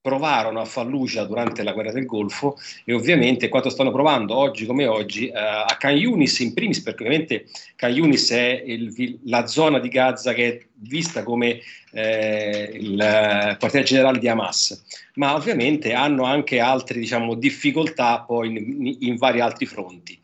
provarono a Fallujah durante la guerra del Golfo e ovviamente quanto stanno provando oggi come oggi uh, a Khan Yunis in primis perché ovviamente Khan Yunis è il, la zona di Gaza che è vista come eh, il quartiere generale di Hamas. Ma ovviamente hanno anche altre diciamo, difficoltà poi in, in vari altri fronti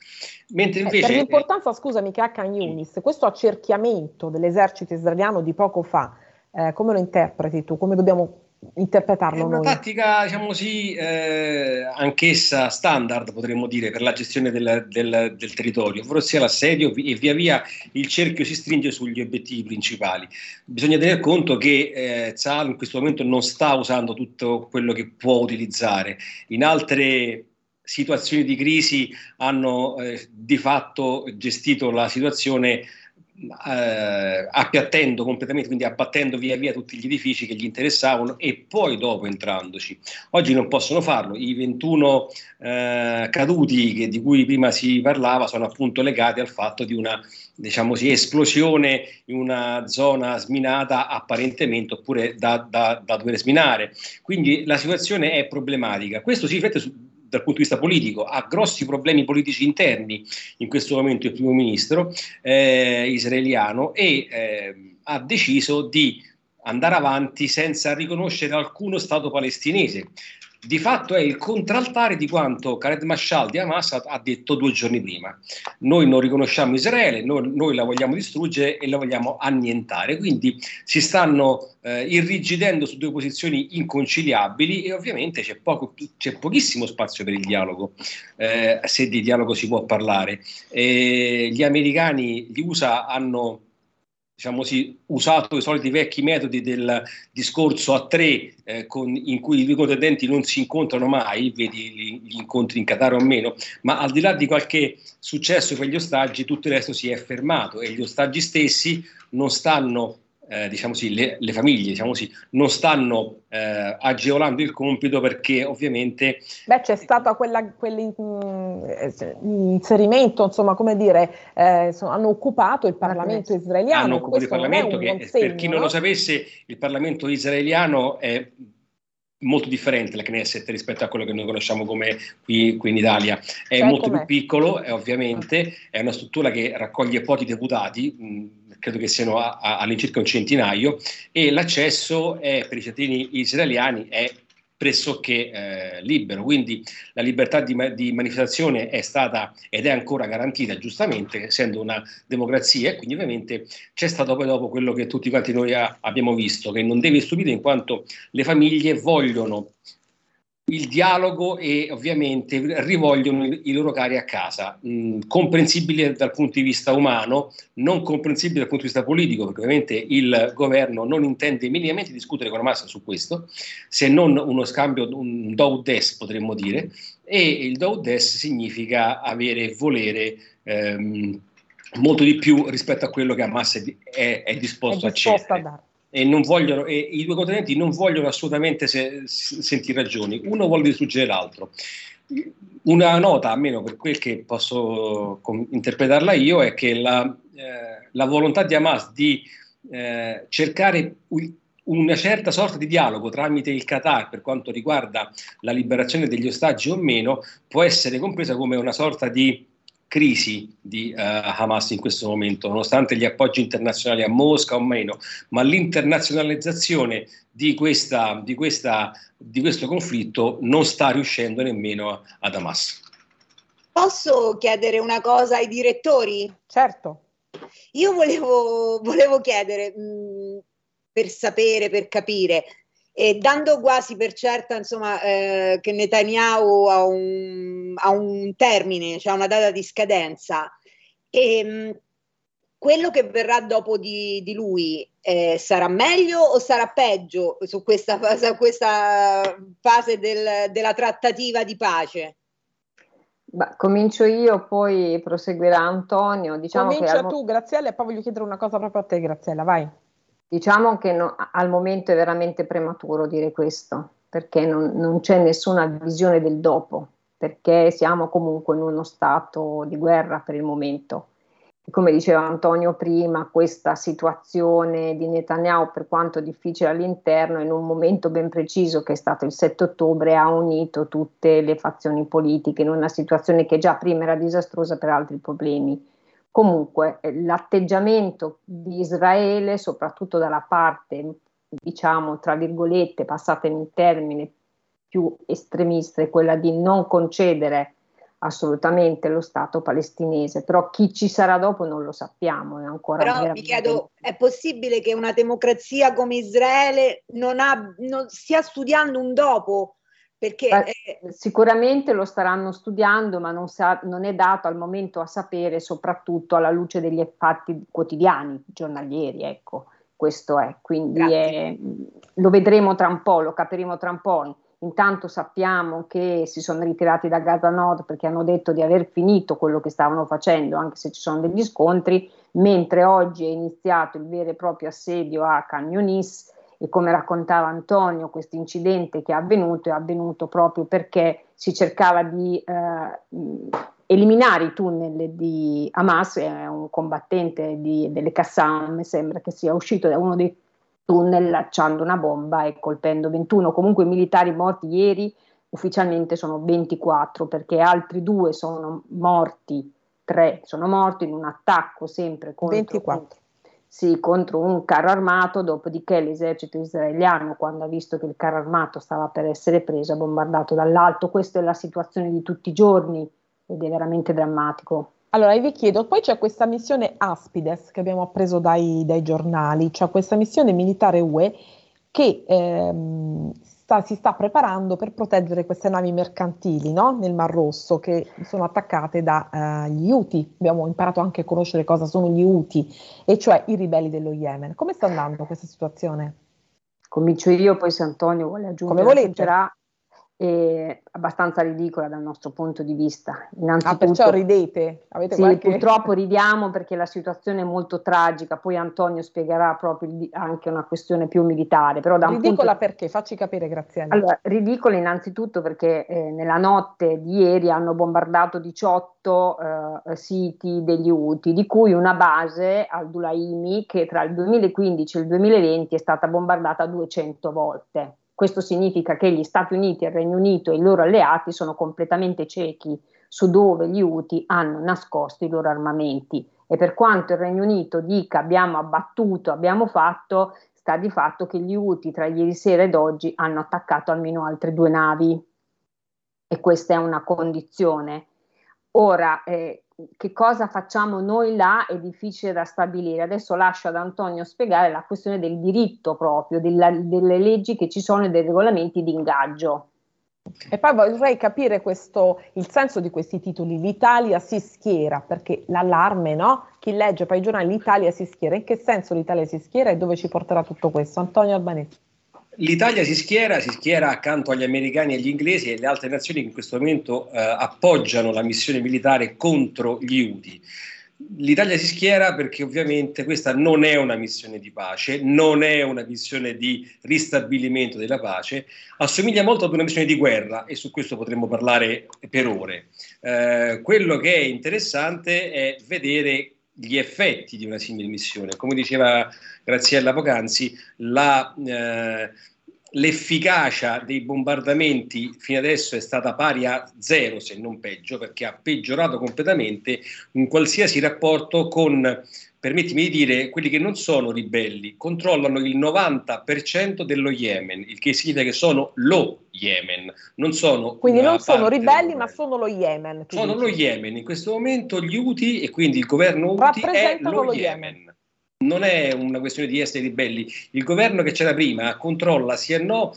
Mentre eh, invece... Per l'importanza, scusami, che ha Khan Yunis, questo accerchiamento dell'esercito israeliano di poco fa, eh, come lo interpreti tu? Come dobbiamo interpretarlo È una noi? tattica, diciamo così, eh, anch'essa standard, potremmo dire, per la gestione del, del, del territorio, sia l'assedio e via via il cerchio si stringe sugli obiettivi principali. Bisogna tener conto che eh, Zal in questo momento non sta usando tutto quello che può utilizzare. In altre situazioni di crisi hanno eh, di fatto gestito la situazione eh, appiattendo completamente, quindi abbattendo via via tutti gli edifici che gli interessavano e poi dopo entrandoci. Oggi non possono farlo, i 21 eh, caduti che, di cui prima si parlava sono appunto legati al fatto di una diciamo così, esplosione in una zona sminata apparentemente oppure da, da, da dover sminare. Quindi la situazione è problematica. Questo si riflette su dal punto di vista politico, ha grossi problemi politici interni in questo momento il primo ministro eh, israeliano e eh, ha deciso di andare avanti senza riconoscere alcuno Stato palestinese di fatto è il contraltare di quanto Khaled Mashal di Hamas ha detto due giorni prima. Noi non riconosciamo Israele, noi, noi la vogliamo distruggere e la vogliamo annientare. Quindi si stanno eh, irrigidendo su due posizioni inconciliabili e ovviamente c'è, poco, c'è pochissimo spazio per il dialogo, eh, se di dialogo si può parlare. E gli americani, gli USA hanno diciamo così, usato i soliti vecchi metodi del discorso a tre, eh, con, in cui i due contendenti non si incontrano mai, vedi gli, incontri in Qatar o meno, ma al di là di qualche successo per gli ostaggi, tutto il resto si è fermato e gli ostaggi stessi non stanno eh, diciamo sì, le, le, famiglie diciamo sì, non stanno eh, agevolando il compito perché ovviamente... Beh, c'è stato quell'inserimento, insomma, come dire, eh, insomma, hanno occupato il Parlamento israeliano. Hanno occupato il Parlamento che, segno, per chi non lo sapesse, il Parlamento israeliano è molto differente la Knesset rispetto a quello che noi conosciamo come qui, qui in Italia. È cioè, molto com'è? più piccolo, è ovviamente, è una struttura che raccoglie pochi deputati, mh, credo che siano a, a, all'incirca un centinaio, e l'accesso è, per i cittadini israeliani è pressoccché eh, libero. Quindi la libertà di, di, manifestazione è stata ed è ancora garantita, giustamente, essendo una democrazia, e quindi ovviamente c'è stato poi dopo quello che tutti quanti noi ha, abbiamo visto, che non deve stupire in quanto le famiglie vogliono il dialogo e ovviamente rivogliono i loro cari a casa, mm, comprensibile dal punto di vista umano, non comprensibile dal punto di vista politico, perché ovviamente il governo non intende minimamente discutere con Hamas su questo, se non uno scambio, un do des potremmo dire, e il do des significa avere e volere ehm, molto di più rispetto a quello che Hamas è, è, è disposto, è disposto a cedere e, vogliono, e i due contendenti non vogliono assolutamente se, sentire ragioni, uno vuole distruggere l'altro. Una nota, almeno per quel che posso com- interpretarla io, è che la, eh, la volontà di Hamas di eh, cercare una certa sorta di dialogo tramite il Qatar per quanto riguarda la liberazione degli ostaggi o meno può essere compresa come una sorta di crisi di uh, Hamas in questo momento, nonostante gli appoggi internazionali a Mosca o meno, ma l'internazionalizzazione di, questa, di, questa, di questo conflitto non sta riuscendo nemmeno ad Hamas. Posso chiedere una cosa ai direttori? Certo. Io volevo, volevo chiedere, mh, mm, per sapere, per capire, e dando quasi per certa insomma, eh, che Netanyahu ha un, ha un termine, cioè una data di scadenza. E, ehm, quello che verrà dopo di, di lui eh, sarà meglio o sarà peggio su questa, su questa fase del, della trattativa di pace? Bah, comincio io, poi proseguirà Antonio. Diciamo Comincia che tu, Graziella, e poi voglio chiedere una cosa proprio a te, Graziella, vai. Diciamo che no, al momento è veramente prematuro dire questo, perché non, non, c'è nessuna visione del dopo, perché siamo comunque in uno stato di guerra per il momento. Come diceva Antonio prima, questa situazione di Netanyahu, per quanto difficile all'interno, in un momento ben preciso che è stato il 7 ottobre, ha unito tutte le fazioni politiche in una situazione che già prima era disastrosa per altri problemi Comunque eh, l'atteggiamento di Israele, soprattutto dalla parte, diciamo, tra virgolette, passatemi il termine, più estremista, è quella di non concedere assolutamente lo Stato palestinese, però chi ci sarà dopo non lo sappiamo. È ancora però mi chiedo, è possibile che una democrazia come Israele non, ha, non stia studiando un dopo? Perché, eh, sicuramente lo staranno studiando, ma non, sa, non, è dato al momento a sapere, soprattutto alla luce degli fatti quotidiani, giornalieri, ecco, questo è. Quindi è, lo vedremo tra un po', lo capiremo tra un po'. Intanto sappiamo che si sono ritirati da Gaza Nord perché hanno detto di aver finito quello che stavano facendo, anche se ci sono degli scontri, mentre oggi è iniziato il vero e proprio assedio a Khan Yunis e come raccontava Antonio questo incidente che è avvenuto è avvenuto proprio perché si cercava di eh, eliminare i tunnel di Hamas, è un combattente di, delle Qassam, sembra che sia uscito da uno dei tunnel lanciando una bomba e colpendo 21 comunque militari morti ieri ufficialmente sono 24 perché altri due sono morti, tre sono morti in un attacco sempre contro, 24. Sì, contro un carro armato, dopodiché l'esercito israeliano quando ha visto che il carro armato stava per essere preso ha bombardato dall'alto, questa è la situazione di tutti i giorni ed è veramente drammatico. Allora, vi chiedo, poi c'è questa missione Aspides che abbiamo appreso dai, dai giornali, cioè questa missione militare UE che ehm, sta, si sta preparando per proteggere queste navi mercantili no? nel Mar Rosso che sono attaccate dagli uh, Houthi. Abbiamo imparato anche a conoscere cosa sono gli Houthi, e cioè i ribelli dello Yemen. Come sta andando questa situazione? Comincio io, poi se Antonio vuole aggiungere, Come volete. aggiungerà è abbastanza ridicola dal nostro punto di vista. Ah, Innanzitutto, perciò ridete? Avete sì, qualche... purtroppo ridiamo perché la situazione è molto tragica, poi Antonio spiegherà proprio anche una questione più militare, però da un Ridicola punto perché? Facci capire, Graziella. allora, ridicola innanzitutto perché eh, nella notte di ieri hanno bombardato 18 eh, siti degli Houthi, di cui una base al Dulaimi che tra il 2015 e il 2020 è stata bombardata 200 volte. Questo significa che gli Stati Uniti, il Regno Unito e i loro alleati sono completamente ciechi su dove gli Houthi hanno nascosto i loro armamenti e per quanto il Regno Unito dica abbiamo abbattuto, abbiamo fatto, sta di fatto che gli Houthi tra ieri sera ed oggi hanno attaccato almeno altre due navi e questa è una condizione. Ora, eh, che cosa facciamo noi là è difficile da stabilire. Adesso lascio ad Antonio spiegare la questione del diritto proprio, della- delle leggi che ci sono e dei regolamenti di ingaggio. E poi vorrei capire questo, il senso di questi titoli. L'Italia si schiera, perché l'allarme, no? Chi legge poi i giornali, l'Italia si schiera. In che senso l'Italia si schiera e dove ci porterà tutto questo? Antonio Albanese. L'Italia si schiera, si schiera accanto agli americani e agli inglesi e alle altre nazioni che in questo momento eh, appoggiano la missione militare contro gli Houthi. L'Italia si schiera perché ovviamente questa non è una missione di pace, non è una missione di ristabilimento della pace, assomiglia molto ad una missione di guerra e su questo potremmo parlare per ore. Eh, quello che è interessante è vedere gli effetti di una simile missione. Come diceva Graziella poc'anzi, la, eh, l'efficacia dei bombardamenti fino adesso è stata pari a zero, se non peggio, perché ha peggiorato completamente un qualsiasi rapporto con, permettimi di dire, quelli che non sono ribelli, controllano il 90% dello Yemen, il che significa che sono lo Yemen, non sono Quindi non sono ribelli, ma sono lo Yemen. sono dici. lo Yemen, in questo momento gli Houthi e quindi il governo Houthi è lo lo Yemen. Non è una questione di essere ribelli. Il governo che c'era prima controlla sì e no,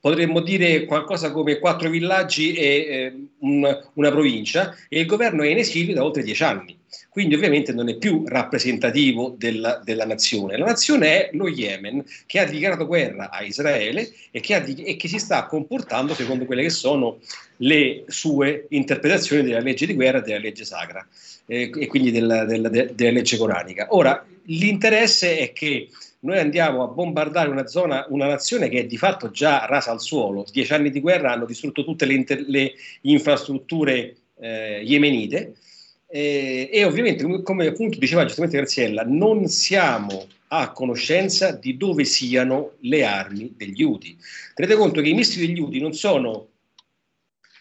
potremmo dire qualcosa come quattro villaggi e eh, un- una provincia e il governo è in esilio da oltre dieci anni. Quindi ovviamente non è più rappresentativo della, della nazione. La nazione è lo Yemen che ha dichiarato guerra a Israele e che, ha e che si sta comportando secondo quelle che sono le sue interpretazioni della legge di guerra della legge sacra eh, e quindi della, della- de- della legge coranica. Ora, l'interesse è che noi andiamo a bombardare una zona, una nazione che è di fatto già rasa al suolo. Dieci anni di guerra hanno distrutto tutte le, inter- le infrastrutture eh, yemenite eh, e ovviamente, come- appunto diceva giustamente Graziella, non siamo a conoscenza di dove siano le armi degli Houthi. Tenete conto che i missili degli Houthi non sono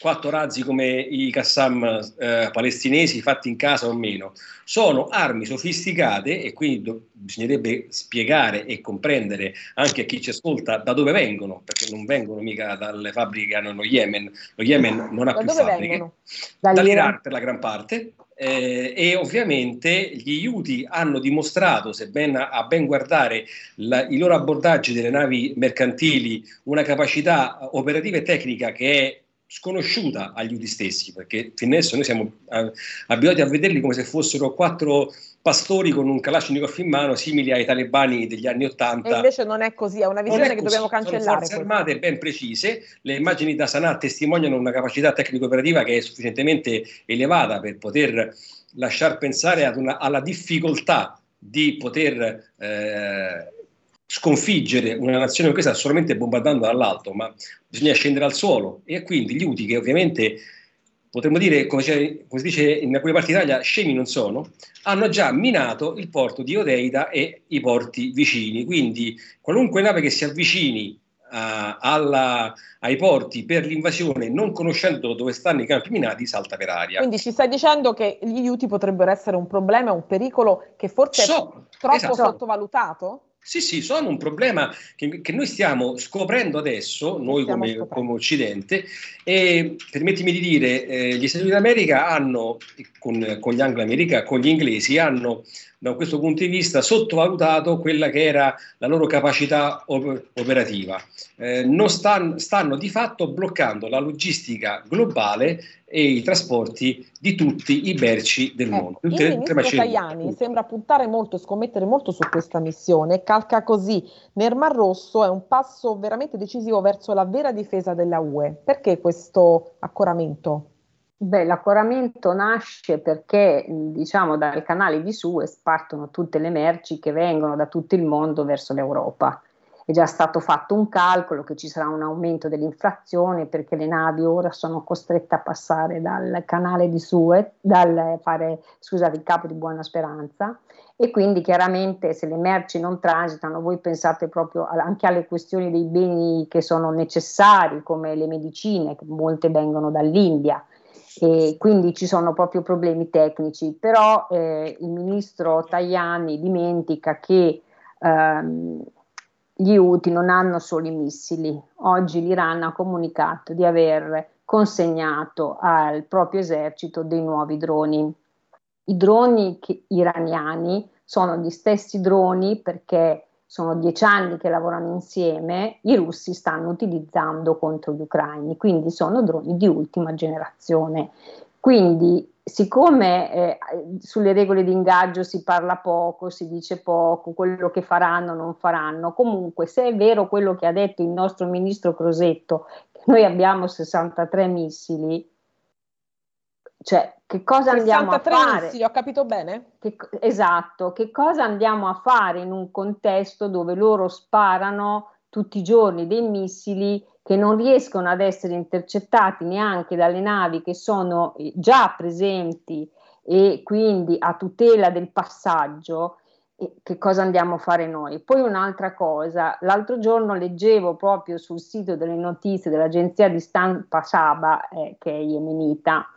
quattro razzi come i Qassam eh, palestinesi fatti in casa o meno, sono armi sofisticate e quindi do- bisognerebbe spiegare e comprendere anche a chi ci ascolta da dove vengono, perché non vengono mica dalle fabbriche che hanno lo Yemen, lo Yemen non ha Da più fabbriche, dall'Iran per la gran parte. eh, e ovviamente gli Houthi hanno dimostrato, se ben, a ben guardare la- i loro abbordaggi delle navi mercantili, una capacità operativa e tecnica che è sconosciuta agli Houthi stessi, perché fin adesso noi siamo abituati a vederli come se fossero quattro pastori con un Kalashnikov in mano, simili ai talebani degli anni E Ottanta. invece non è così, è una visione è che così, dobbiamo Sono cancellare. forze questa. armate ben precise, le immagini da Sanaa testimoniano una capacità tecnico-operativa che è sufficientemente elevata per poter lasciar pensare una- alla difficoltà di poter eh, sconfiggere una nazione come questa solamente bombardando dall'alto, ma bisogna scendere al suolo e quindi gli Houthi che ovviamente potremmo dire, come, come si dice in alcune parti d'Italia, scemi non sono, hanno già minato il porto di Odeida e i porti vicini. Quindi qualunque nave che si avvicini a, alla, ai porti per l'invasione, non conoscendo dove stanno i campi minati, salta per aria. Quindi ci stai dicendo che gli aiuti potrebbero essere un problema, un pericolo che forse So- è troppo esatto. sottovalutato? Sì, sì, sono un problema che, che noi stiamo scoprendo adesso, noi stiamo come, scoprendo. come Occidente, e permettimi di dire, eh, gli Stati Uniti d'America hanno, con, con gli anglo-americani, con gli inglesi, hanno da questo punto di vista sottovalutato quella che era la loro capacità op- operativa. Eh, non stan- stanno di fatto bloccando la logistica globale e i trasporti di tutti i merci del mondo. Il tutte le ministro mondo. Tajani sembra puntare molto e scommettere molto su questa missione, calca così nel Mar Rosso è un passo veramente decisivo verso la vera difesa della UE. Perché questo accoramento? Beh, l'accoramento nasce perché, diciamo, dal canale di Suez partono tutte le merci che vengono da tutto il mondo verso l'Europa. È già stato fatto un calcolo che ci sarà un aumento dell'inflazione perché le navi ora sono costrette a passare dal canale di Suez, dal fare, scusate, il capo di Buona Speranza e quindi chiaramente se le merci non transitano, voi pensate proprio anche alle questioni dei beni che sono necessari come le medicine, che molte vengono dall'India e quindi ci sono proprio problemi tecnici, però eh, il ministro Tajani dimentica che ehm, gli UTI non hanno solo i missili. Oggi l'Iran ha comunicato di aver consegnato al proprio esercito dei nuovi droni. I droni iraniani sono gli stessi droni perché sono dieci anni che lavorano insieme, i russi stanno utilizzando contro gli ucraini, quindi sono droni di ultima generazione. Quindi, siccome eh, sulle regole di ingaggio si parla poco, si dice poco, quello che faranno, non faranno, comunque se è vero quello che ha detto il nostro ministro Crosetto, che noi abbiamo 63 missili, cioè che cosa andiamo a 63 fare? missili, ho capito bene? Che esatto, che cosa andiamo a fare in un contesto dove loro sparano tutti i giorni dei missili che non riescono ad essere intercettati neanche dalle navi che sono eh, già presenti e quindi a tutela del passaggio? Che cosa andiamo a fare noi? Poi un'altra cosa, l'altro giorno leggevo proprio sul sito delle notizie dell'agenzia di stampa Saba, eh, che è yemenita,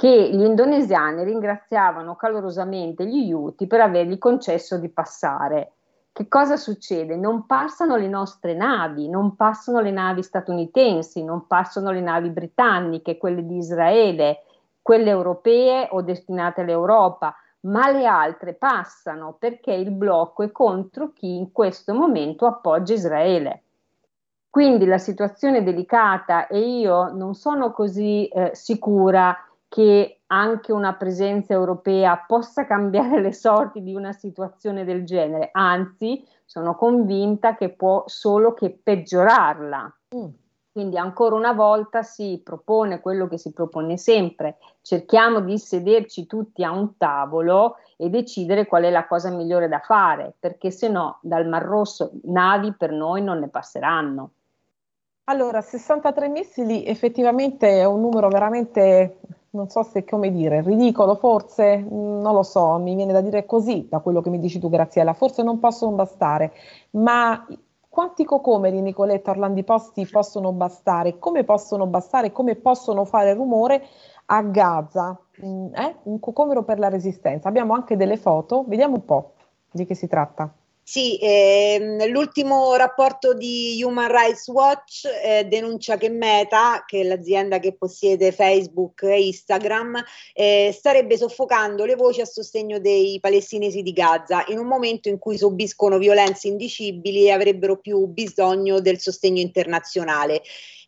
che gli indonesiani ringraziavano calorosamente gli Houthi per avergli concesso di passare. Che cosa succede? Non passano le nostre navi, non passano le navi statunitensi, non passano le navi britanniche, quelle di Israele, quelle europee o destinate all'Europa, ma le altre passano perché il blocco è contro chi in questo momento appoggia Israele. Quindi la situazione è delicata e io non sono così eh, sicura che anche una presenza europea possa cambiare le sorti di una situazione del genere, anzi sono convinta che può solo che peggiorarla. Quindi ancora una volta si propone quello che si propone sempre, cerchiamo di sederci tutti a un tavolo e decidere qual è la cosa migliore da fare, perché se no dal Mar Rosso navi per noi non ne passeranno. Allora, 63 missili effettivamente è un numero veramente, non so se come dire, ridicolo forse, Mm, non lo so, mi viene da dire così da quello che mi dici tu Graziella, forse non possono bastare, ma quanti cocomeri Nicoletta Orlandi Posti possono bastare? Come possono bastare? Come possono fare rumore a Gaza? Mm, eh? Un cocomero per la resistenza. Abbiamo anche delle foto, vediamo un po' di che si tratta. Sì, ehm, l'ultimo rapporto di Human Rights Watch eh, denuncia che Meta, che è l'azienda che possiede Facebook e Instagram, eh, starebbe soffocando le voci a sostegno dei palestinesi di Gaza in un momento in cui subiscono violenze indicibili e avrebbero più bisogno del sostegno internazionale.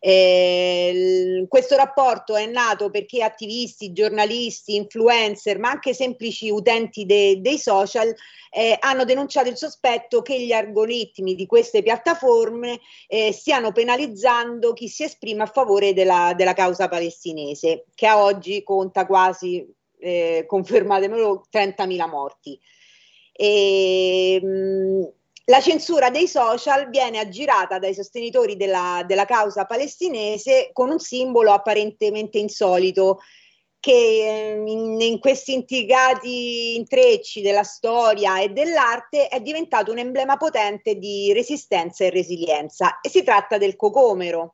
Eh, questo rapporto è nato perché attivisti, giornalisti, influencer, ma anche semplici utenti de- dei social eh, hanno denunciato il sospetto che gli algoritmi di queste piattaforme eh, stiano penalizzando chi si esprime a favore della, della causa palestinese, che a oggi conta quasi, eh, confermatemelo, 30.000 morti. E, mh, la censura dei social viene aggirata dai sostenitori della, della causa palestinese con un simbolo apparentemente insolito. che in, in, questi intricati intrecci della storia e dell'arte è diventato un emblema potente di resistenza e resilienza e si tratta del cocomero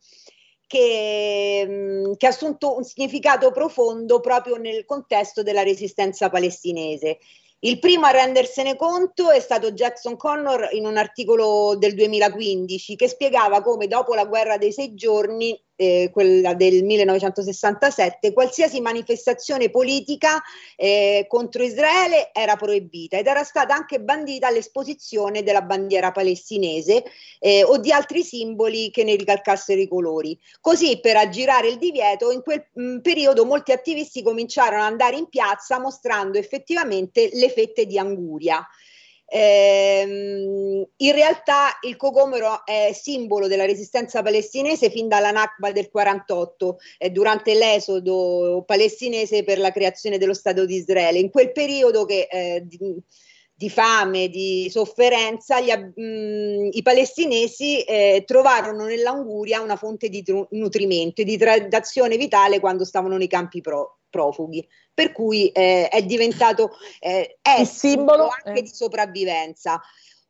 che, che, ha assunto un significato profondo proprio nel contesto della resistenza palestinese. Il primo a rendersene conto è stato Jackson Connor in un articolo del 2015 che spiegava come dopo la guerra dei sei giorni eh, quella del 1967, qualsiasi manifestazione politica eh, contro Israele era proibita ed era stata anche bandita l'esposizione della bandiera palestinese eh, o di altri simboli che ne ricalcassero i colori. Così per aggirare il divieto in quel mh, periodo molti attivisti cominciarono ad andare in piazza mostrando effettivamente le fette di anguria. Ehm, in realtà il cocomero è simbolo della resistenza palestinese fin dalla Nakba del 48, eh, durante l'esodo palestinese per la creazione dello Stato di Israele. In quel periodo che eh, di, di, fame, di sofferenza, gli, mh, i palestinesi eh, trovarono nell'anguria una fonte di tru- nutrimento e di idratazione vitale quando stavano nei campi pro- profughi per cui eh, è diventato eh, è simbolo anche eh. di sopravvivenza.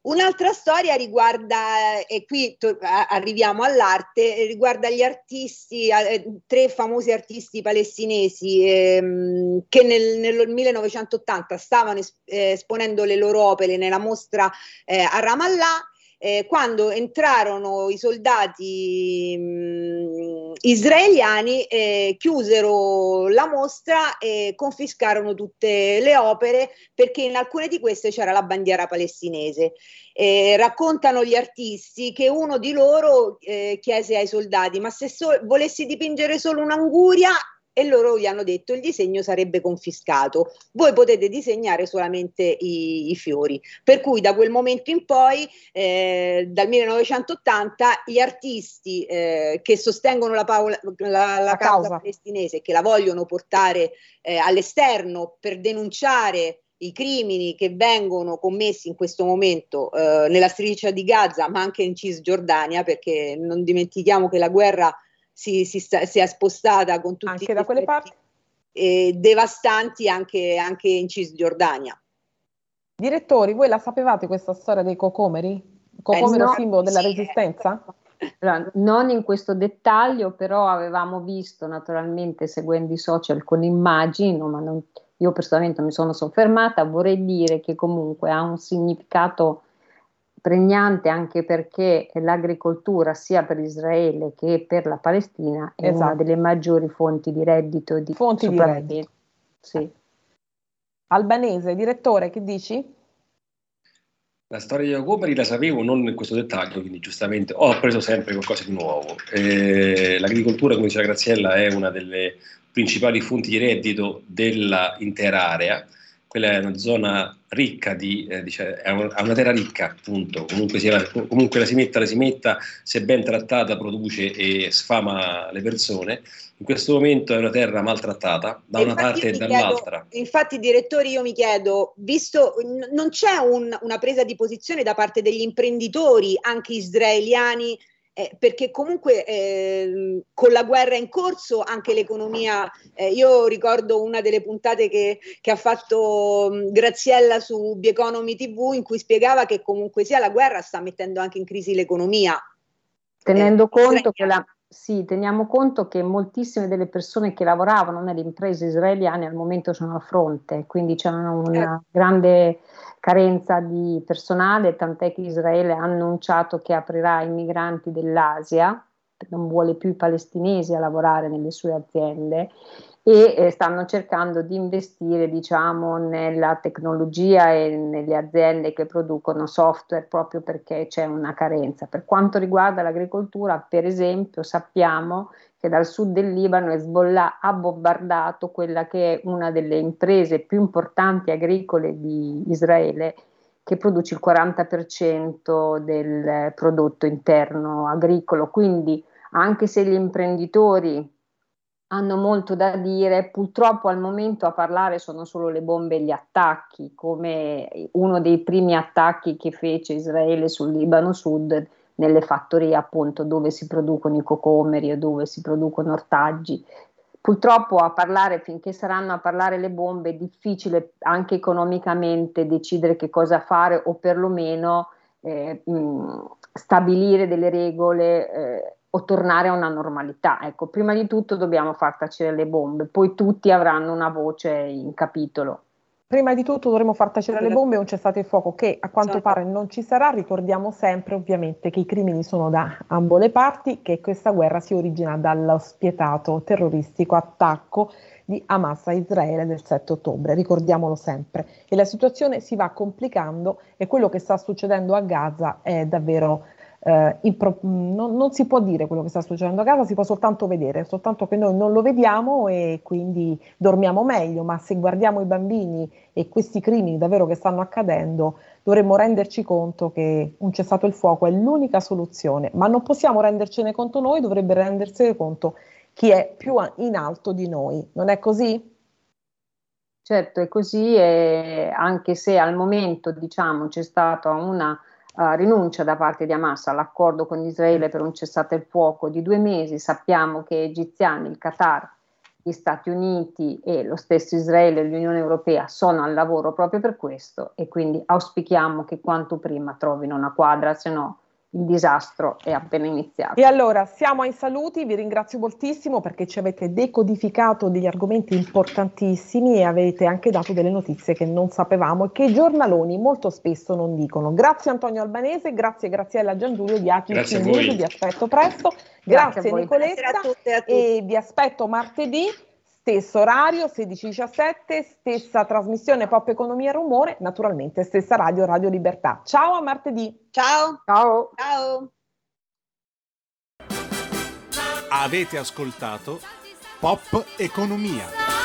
Un'altra storia riguarda, e qui to- arriviamo all'arte, riguarda gli artisti, eh, tre famosi artisti palestinesi ehm, che nel, nel, 1980 stavano es- eh, esponendo le loro opere nella mostra eh, a Ramallah eh, quando entrarono i soldati mh, israeliani, eh, chiusero la mostra e confiscarono tutte le opere perché in alcune di queste c'era la bandiera palestinese. Eh, raccontano gli artisti che uno di loro eh, chiese ai soldati: Ma se so- volessi dipingere solo un'anguria, e loro gli hanno detto il disegno sarebbe confiscato, voi potete disegnare solamente i, i fiori. Per cui da quel momento in poi, eh, dal 1980, gli artisti eh, che sostengono la, paola, la, la, causa, causa palestinese e che la vogliono portare eh, all'esterno per denunciare i crimini che vengono commessi in questo momento eh, nella striscia di Gaza, ma anche in Cisgiordania, perché non dimentichiamo che la guerra si, si, sta, si è spostata con tutti anche da quelle parti eh, devastanti anche, anche in Cisgiordania. Direttori, voi la sapevate questa storia dei cocomeri? Cocomero eh, no, simbolo della sì, resistenza? Allora, non in questo dettaglio, però avevamo visto naturalmente seguendo i social con immagini, no, ma non, io personalmente mi sono soffermata, vorrei dire che comunque ha un significato pregnante anche perché l'agricoltura sia per Israele che per la Palestina è esatto. una delle maggiori fonti di reddito di fonti di reddito. Sì. Albanese, direttore, che dici? La storia di Jacobari la sapevo non in questo dettaglio, quindi giustamente ho appreso sempre qualcosa di nuovo. Eh, l'agricoltura, come diceva Graziella, è una delle principali fonti di reddito dell'intera area quella è una zona ricca di, eh, dice, è una terra ricca appunto, comunque, sia, comunque la si metta, la si metta, se ben trattata produce e sfama le persone, in questo momento è una terra maltrattata da una parte e dall'altra. Chiedo, infatti direttori io mi chiedo, visto n- non c'è un, una presa di posizione da parte degli imprenditori anche israeliani eh, perché comunque eh, con la guerra in corso anche l'economia, eh, io ricordo una delle puntate che, che ha fatto mh, Graziella su Bieconomy TV in cui spiegava che comunque sia la guerra sta mettendo anche in crisi l'economia. Tenendo eh, conto che la, sì, teniamo conto che moltissime delle persone che lavoravano nelle imprese israeliane al momento sono a fronte, quindi c'è una, una grande carenza di personale, tant'è che Israele ha annunciato che aprirà ai migranti dell'Asia, non vuole più i palestinesi a lavorare nelle sue aziende e eh, stanno cercando di investire diciamo nella tecnologia e nelle aziende che producono software proprio perché c'è una carenza. Per quanto riguarda l'agricoltura, per esempio, sappiamo che dal sud del Libano Hezbollah ha bombardato quella che è una delle imprese più importanti agricole di Israele, che produce il 40% del prodotto interno agricolo. Quindi anche se gli imprenditori hanno molto da dire, purtroppo al momento a parlare sono solo le bombe e gli attacchi, come uno dei primi attacchi che fece Israele sul Libano Sud nelle fattorie appunto dove si producono i cocomeri e dove si producono ortaggi, purtroppo a parlare, finché saranno a parlare le bombe, è difficile anche economicamente decidere che cosa fare o perlomeno eh, mh, stabilire delle regole eh, o tornare a una normalità. Ecco, prima di tutto dobbiamo far tacere le bombe, poi tutti avranno una voce in capitolo. Prima di tutto dovremo far tacere le bombe e un cessate il fuoco che a quanto Certo. pare non ci sarà. Ricordiamo sempre ovviamente che i crimini sono da ambo le parti, che questa guerra si origina dallo spietato terroristico attacco di Hamas a Israele del 7 ottobre, ricordiamolo sempre. E la situazione si va complicando e quello che sta succedendo a Gaza è davvero eh, impro- non, non si può dire quello che sta succedendo a Gaza, si può soltanto vedere, soltanto che noi non lo vediamo e quindi dormiamo meglio, ma se guardiamo i bambini e questi crimini davvero che stanno accadendo, dovremmo renderci conto che un cessato il fuoco è l'unica soluzione, ma non possiamo rendercene conto noi, dovrebbe rendersene conto chi è più in alto di noi, non è così? Certo, è così, e anche se al momento diciamo, c'è stata una uh, rinuncia da parte di Hamas all'accordo con Israele per un cessate il fuoco di due mesi, sappiamo che egiziani, il Qatar, gli Stati Uniti e lo stesso Israele e l'Unione Europea sono al lavoro proprio per questo e quindi auspichiamo che quanto prima trovino una quadra, se no il disastro è appena iniziato. E allora siamo ai saluti, vi ringrazio moltissimo perché ci avete decodificato degli argomenti importantissimi e avete anche dato delle notizie che non sapevamo e che i giornaloni molto spesso non dicono. Grazie Antonio Albanese, grazie Graziella Giangiulio di ACI Grazie a News, voi. vi aspetto presto, Grazie a grazie, voi. Nicoletta Buonasera a tutte a tutti. e vi aspetto martedì. Stesso orario, 16-17, stessa trasmissione Pop Economia e Rumore, naturalmente stessa radio, Radio Libertà. Ciao a martedì. Ciao. Ciao. Ciao. Avete ascoltato Pop Economia.